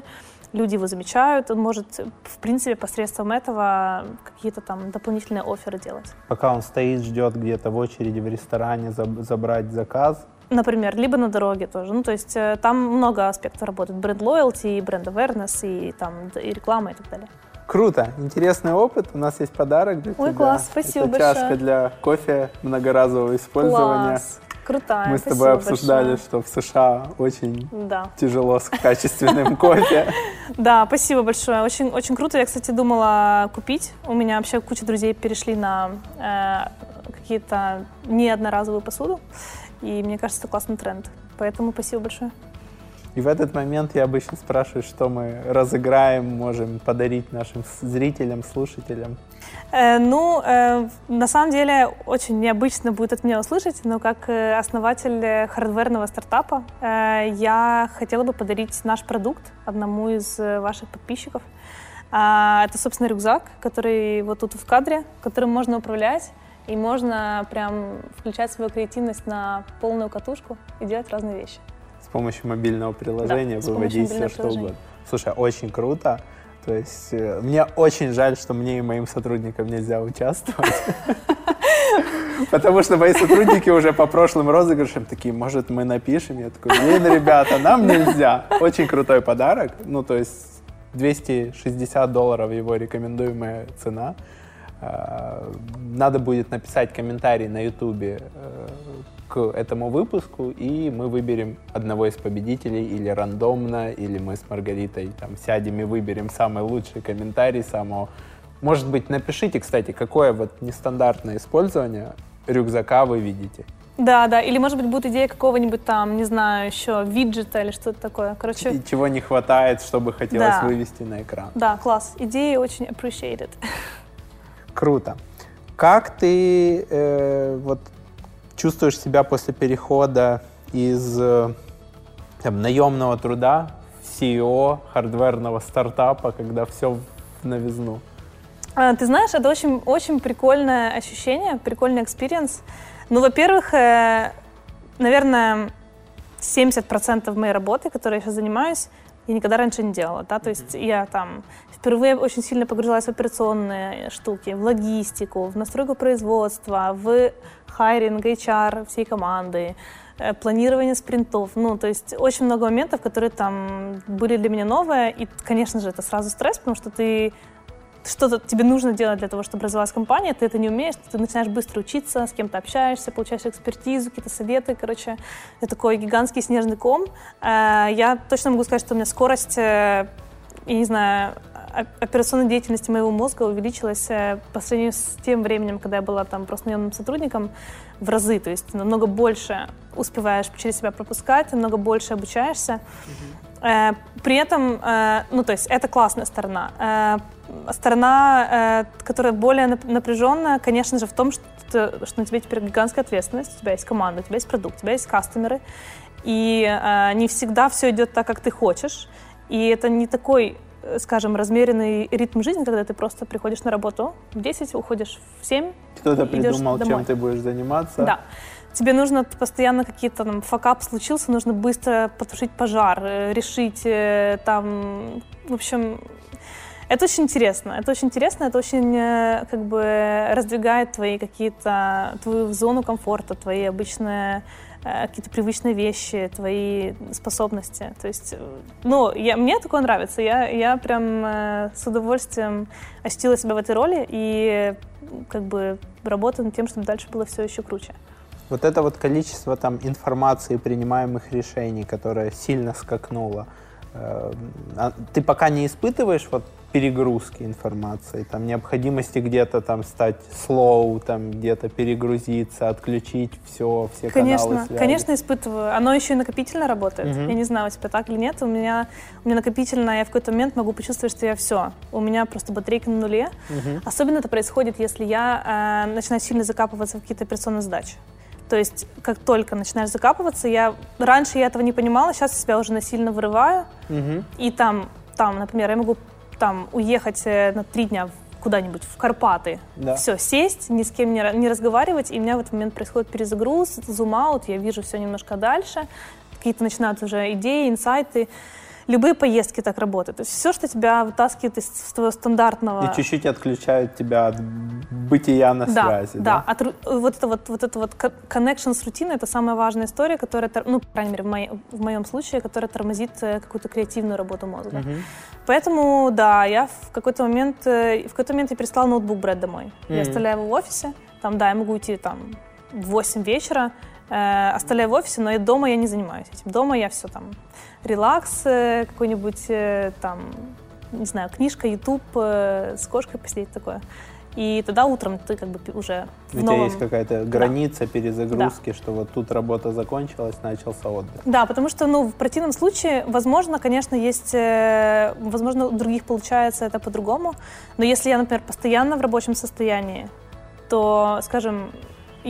люди его замечают, он может, в принципе, посредством этого какие-то там дополнительные оферы делать. Пока он стоит, ждет где-то в очереди в ресторане заб- забрать заказ, Например, либо на дороге тоже. Ну, то есть э, там много аспектов работает. Бренд loyalty, бренд awareness, и там и реклама, и так далее. Круто, интересный опыт. У нас есть подарок для Ой, тебя. класс, спасибо Это чашка большое. для кофе многоразового использования. Класс. Крутая. Мы с тобой обсуждали, большое. что в США очень да. тяжело с качественным кофе. Да, спасибо большое. Очень, очень круто. Я, кстати, думала купить. У меня вообще куча друзей перешли на э, какие-то не одноразовую посуду. И мне кажется, это классный тренд. Поэтому спасибо большое. И в этот момент я обычно спрашиваю, что мы разыграем, можем подарить нашим зрителям, слушателям. Э, ну, э, на самом деле, очень необычно будет от меня услышать, но как э, основатель хардверного стартапа я хотела бы подарить наш продукт одному из ваших подписчиков. Э, это, собственно, рюкзак, который вот тут в кадре, которым можно управлять. И можно прям включать свою креативность на полную катушку и делать разные вещи. С помощью мобильного приложения да, выводить все, что угодно. Слушай, очень круто. То есть э, мне очень жаль, что мне и моим сотрудникам нельзя участвовать. Потому что мои сотрудники уже по прошлым розыгрышам такие, может, мы напишем? Я такой, блин, ребята, нам нельзя. Очень крутой подарок. Ну, то есть 260 долларов его рекомендуемая цена. А, надо будет написать комментарий на ютубе э, к этому выпуску, и мы выберем одного из победителей или рандомно, или мы с Маргаритой там сядем и выберем самый лучший комментарий самого. Может быть, напишите, кстати, какое вот нестандартное использование рюкзака вы видите. Да, да, или, может быть, будет идея какого-нибудь там, не знаю, еще виджета или что-то такое. Короче... И чего не хватает, чтобы хотелось да. вывести на экран. Да, класс. Идеи очень appreciated. Круто. Как ты э, вот чувствуешь себя после перехода из э, там, наемного труда в CEO hardware ного стартапа, когда все в новизну? А, ты знаешь, это очень, очень прикольное ощущение, прикольный experience. Ну, во-первых, э, наверное, 70% моей работы, которой я сейчас занимаюсь, я никогда раньше не делала, да, то есть я там впервые очень сильно погрузилась в операционные штуки, в логистику, в настройку производства, в хайринг, HR всей команды, э, планирование спринтов, ну, то есть очень много моментов, которые там были для меня новые, и, конечно же, это сразу стресс, потому что ты что-то тебе нужно делать для того, чтобы развивалась компания, ты это не умеешь, ты начинаешь быстро учиться, с кем-то общаешься, получаешь экспертизу, какие-то советы, короче, это такой гигантский снежный ком. Э, я точно могу сказать, что у меня скорость, э, я не знаю, операционной деятельности моего мозга увеличилась э, по сравнению с тем временем, когда я была там просто наемным сотрудником, в разы. То есть намного больше успеваешь через себя пропускать, намного больше обучаешься. Mm-hmm. При этом, ну то есть это классная сторона сторона, э, которая более напряженная, конечно же, в том, что, что на тебе теперь гигантская ответственность, у тебя есть команда, у тебя есть продукт, у тебя есть кастомеры, и э, не всегда все идет так, как ты хочешь, и это не такой э, скажем, размеренный ритм жизни, когда ты просто приходишь на работу в 10, уходишь в 7. Кто-то придумал, домой. чем ты будешь заниматься. Да. Тебе нужно постоянно какие-то там факап случился, нужно быстро потушить пожар, решить там, в общем, это очень интересно. Это очень интересно, это очень э, как бы раздвигает твои какие-то, твою зону комфорта, твои обычные э, какие-то привычные вещи, твои способности. То есть, э, ну, я, мне такое нравится. Я, я прям с удовольствием ощутила себя в этой роли и как бы работаю над тем, чтобы дальше было все еще круче. Вот это вот количество там информации, принимаемых решений, которое сильно скакнуло, а ты пока не испытываешь вот перегрузки информации, там необходимости где-то там стать slow, там где-то перегрузиться, отключить все, все конечно, каналы связи. Конечно, испытываю. Оно еще и накопительно работает. Угу. Я не знаю, у тебя так или нет. У меня, у меня накопительно, я в какой-то момент могу почувствовать, что я все. У меня просто батарейка на нуле. Угу. Особенно это происходит, если я э, начинаю сильно закапываться в какие-то операционные задачи. То есть, как только начинаешь закапываться, я раньше я этого не понимала, сейчас себя уже насильно вырываю. Угу. И там, там, например, я могу там уехать э, на три дня куда-нибудь в Карпаты, да. все, сесть, ни с кем не, не разговаривать, и у меня в этот момент происходит перезагруз, зум-аут, я вижу все немножко дальше, какие-то начинаются уже идеи, инсайты, любые поездки так работают. То есть все, что тебя вытаскивает из твоего стандартного... И чуть-чуть отключают тебя от бытия на да, связи. Да, да. От, вот это вот, вот это вот connection с рутиной, это самая важная история, которая, ну, по крайней мере, в, моей, в моем случае, которая тормозит э, какую-то креативную работу мозга. Угу. Поэтому, да, я в какой-то момент, э, в какой-то момент я перестала ноутбук брать домой. Угу. Я оставляю его в офисе, там, да, я могу уйти там в 8 вечера, оставляю в офисе, но и дома я не занимаюсь этим. Дома я все там, релакс э, какой-нибудь, э, там, не знаю, книжка, YouTube, э, с кошкой посидеть такое. И тогда утром ты как бы уже У в тебя новом... есть какая-то граница перезагрузки, что вот тут работа закончилась, начался отдых. Да, потому что, ну, в противном случае, возможно, конечно, есть, э, возможно, у других получается это по-другому, но если я, например, постоянно в рабочем состоянии, то, скажем,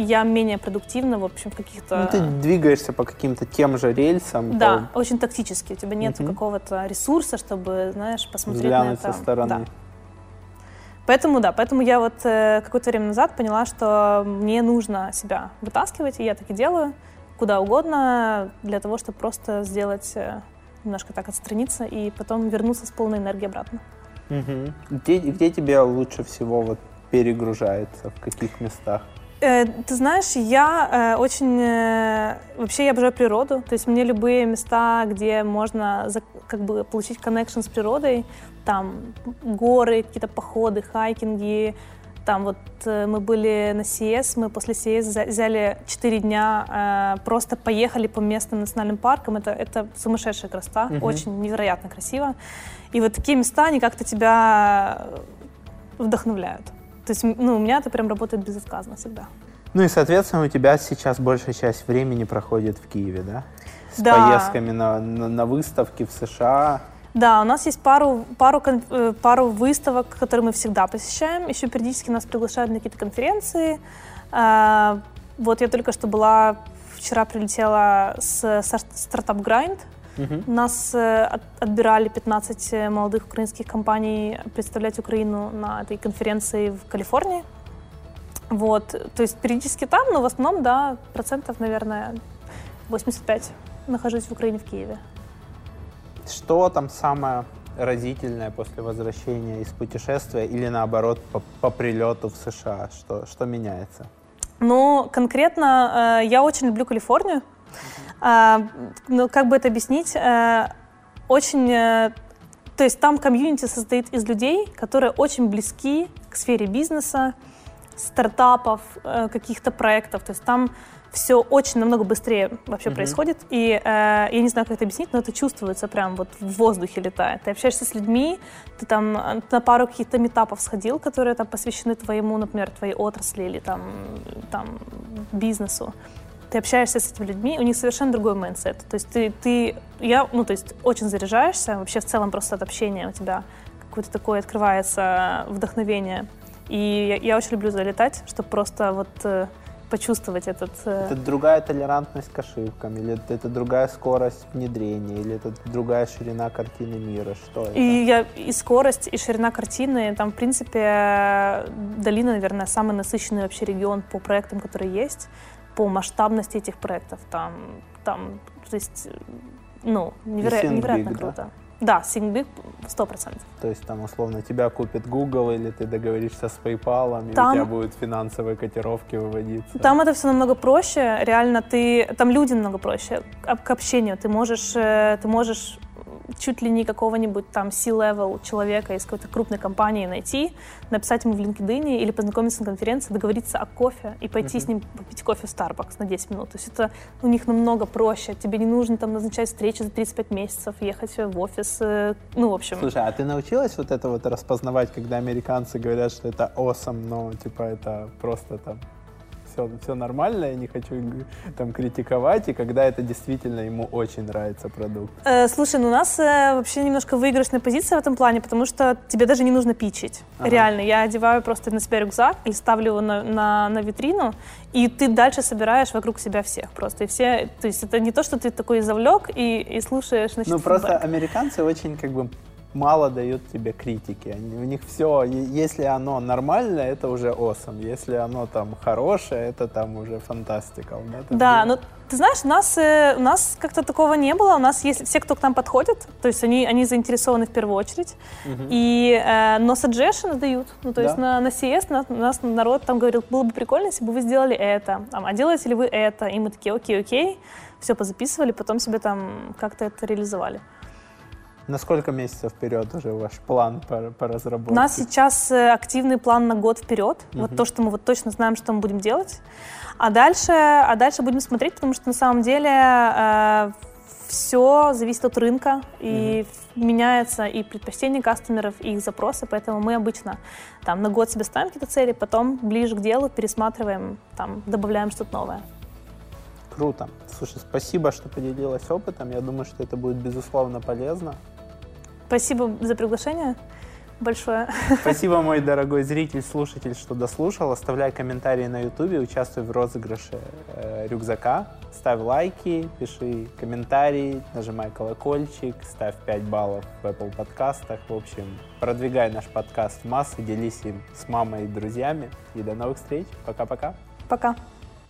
я менее продуктивна, в общем, в каких-то... Ну, ты двигаешься по каким-то тем же рельсам, Да, очень тактически. У тебя нет Мгм. какого-то ресурса, чтобы, знаешь, по- посмотреть взглянуть на это. со стороны. Да. Поэтому, да, поэтому я вот э, какое-то время назад поняла, что мне нужно себя вытаскивать, и я так и делаю, куда угодно, для того, чтобы просто сделать, э, немножко так отстраниться и потом вернуться с полной энергией обратно. Мгм. Где, где тебе лучше всего вот перегружается, в каких местах? Э, ты знаешь, я э, очень... э, вообще я обожаю природу. То есть мне любые места, где можно как бы получить коннекшн с природой, там горы, какие-то походы, хайкинги. Там вот мы были на CES, мы после за- взяли 4 дня, просто поехали по местным национальным паркам. Это, это сумасшедшая красота, Мгм. очень невероятно красиво. И вот такие места, они как-то тебя вдохновляют. То есть, ну, у меня это прям работает безотказно всегда. Ну и, соответственно, у тебя сейчас большая часть времени проходит в Киеве, да? С Да. поездками на, на, на выставки в США. Да, у нас есть пару, пару, э, пару выставок, которые мы всегда посещаем. Еще периодически нас приглашают на какие-то конференции. А, Вот я только что была, вчера прилетела с стар- стартап Grind. Мгм. Нас э, от- отбирали 15 молодых украинских компаний представлять Украину на этой конференции в Калифорнии. Вот, то есть периодически там, но в основном, да, процентов, наверное, 85 нахожусь в Украине, в Киеве. Что там самое разительное после возвращения из путешествия или наоборот по, по прилету в США? Что, что меняется? Ну, конкретно э, я очень люблю Калифорнию. А, ну, как бы это объяснить? Э, очень... э, то есть там комьюнити состоит из людей, которые очень близки к сфере бизнеса, стартапов, э, каких-то проектов. То есть там все очень намного быстрее вообще Мгм. происходит. И э, я не знаю, как это объяснить, но это чувствуется прям вот в воздухе летает. Ты общаешься с людьми, ты там на пару каких-то meetup ов сходил, которые там посвящены твоему, например, твоей отрасли или там, там бизнесу. Ты общаешься с этими людьми, у них совершенно другой mindset. То есть ты, ты, я, ну, то есть очень заряжаешься, вообще в целом просто от общения у тебя какое-то такое открывается вдохновение. И я, я очень люблю залетать, чтобы просто вот э, почувствовать этот... э, Это другая толерантность к ошибкам, или это, это другая скорость внедрения, или это другая ширина картины мира? Что это? И, я, и скорость, и ширина картины. Там, в принципе, э, долина, наверное, самый насыщенный вообще регион по проектам, которые есть, по масштабности этих проектов. Там, там то есть, ну, неверо- невероятно big, круто. Да, Think Big 100%. То есть там условно тебя купит Google, или ты договоришься с PayPal, и Там- у тебя будут финансовые котировки выводиться. Там это все намного проще. Реально, ты там люди намного проще к к общению. Ты можешь, э, ты можешь чуть ли не какого-нибудь там C-level человека из какой-то крупной компании найти, написать ему в LinkedIn или познакомиться на конференции, договориться о кофе и пойти с ним попить кофе в Starbucks на 10 минут. То есть это у них намного проще. Тебе не нужно там назначать встречи за 35 месяцев, ехать в офис. э, Ну, в общем. Слушай, а ты научилась вот это вот распознавать, когда американцы говорят, что это awesome, но типа это просто там все, все нормально, я не хочу там критиковать, и когда это действительно ему очень нравится продукт. Э, слушай, ну у нас э, вообще немножко выигрышная позиция в этом плане, потому что тебе даже не нужно пичить. Ага. Реально, я одеваю просто на себя рюкзак или ставлю его на, на, на витрину, и ты дальше собираешь вокруг себя всех просто. И все, то есть это не то, что ты такой завлек и, и слушаешь, значит, Ну просто американцы очень как бы мало дают тебе критики. Они, у них все, если оно нормальное, это уже awesome. Если оно там хорошее, это там уже фантастика. Да, где- но ты знаешь, у нас, э, у нас как-то такого не было. У нас есть все, кто к нам подходит, то есть они, они заинтересованы в первую очередь. И, э, но suggestions дают. Ну, то есть Да. на, на CS на- у нас народ там говорил, было бы прикольно, если бы вы сделали это. Там, а делаете ли вы это? И мы такие, окей, окей. Все позаписывали, потом себе там как-то это реализовали. На сколько месяцев вперед уже ваш план по, по разработке? У нас сейчас э, активный план на год вперед. Угу. Вот то, что мы вот точно знаем, что мы будем делать. А дальше, а дальше будем смотреть, потому что на самом деле э, все зависит от рынка и mm-hmm. меняется и предпочтение кастомеров, и их запросы, поэтому мы обычно там на год себе ставим какие-то цели, потом ближе к делу пересматриваем, там добавляем что-то новое. Круто. Слушай, спасибо, что поделилась опытом. Я думаю, что это будет безусловно полезно. Спасибо за приглашение большое. Спасибо, мой дорогой зритель, слушатель, что дослушал. Оставляй комментарии на YouTube, участвуй в розыгрыше э, рюкзака, ставь лайки, пиши комментарии, нажимай колокольчик, ставь 5 баллов в Apple подкастах. В общем, продвигай наш подкаст в массы, делись им с мамой и друзьями. И до новых встреч. Пока-пока. Пока. -пока. Пока.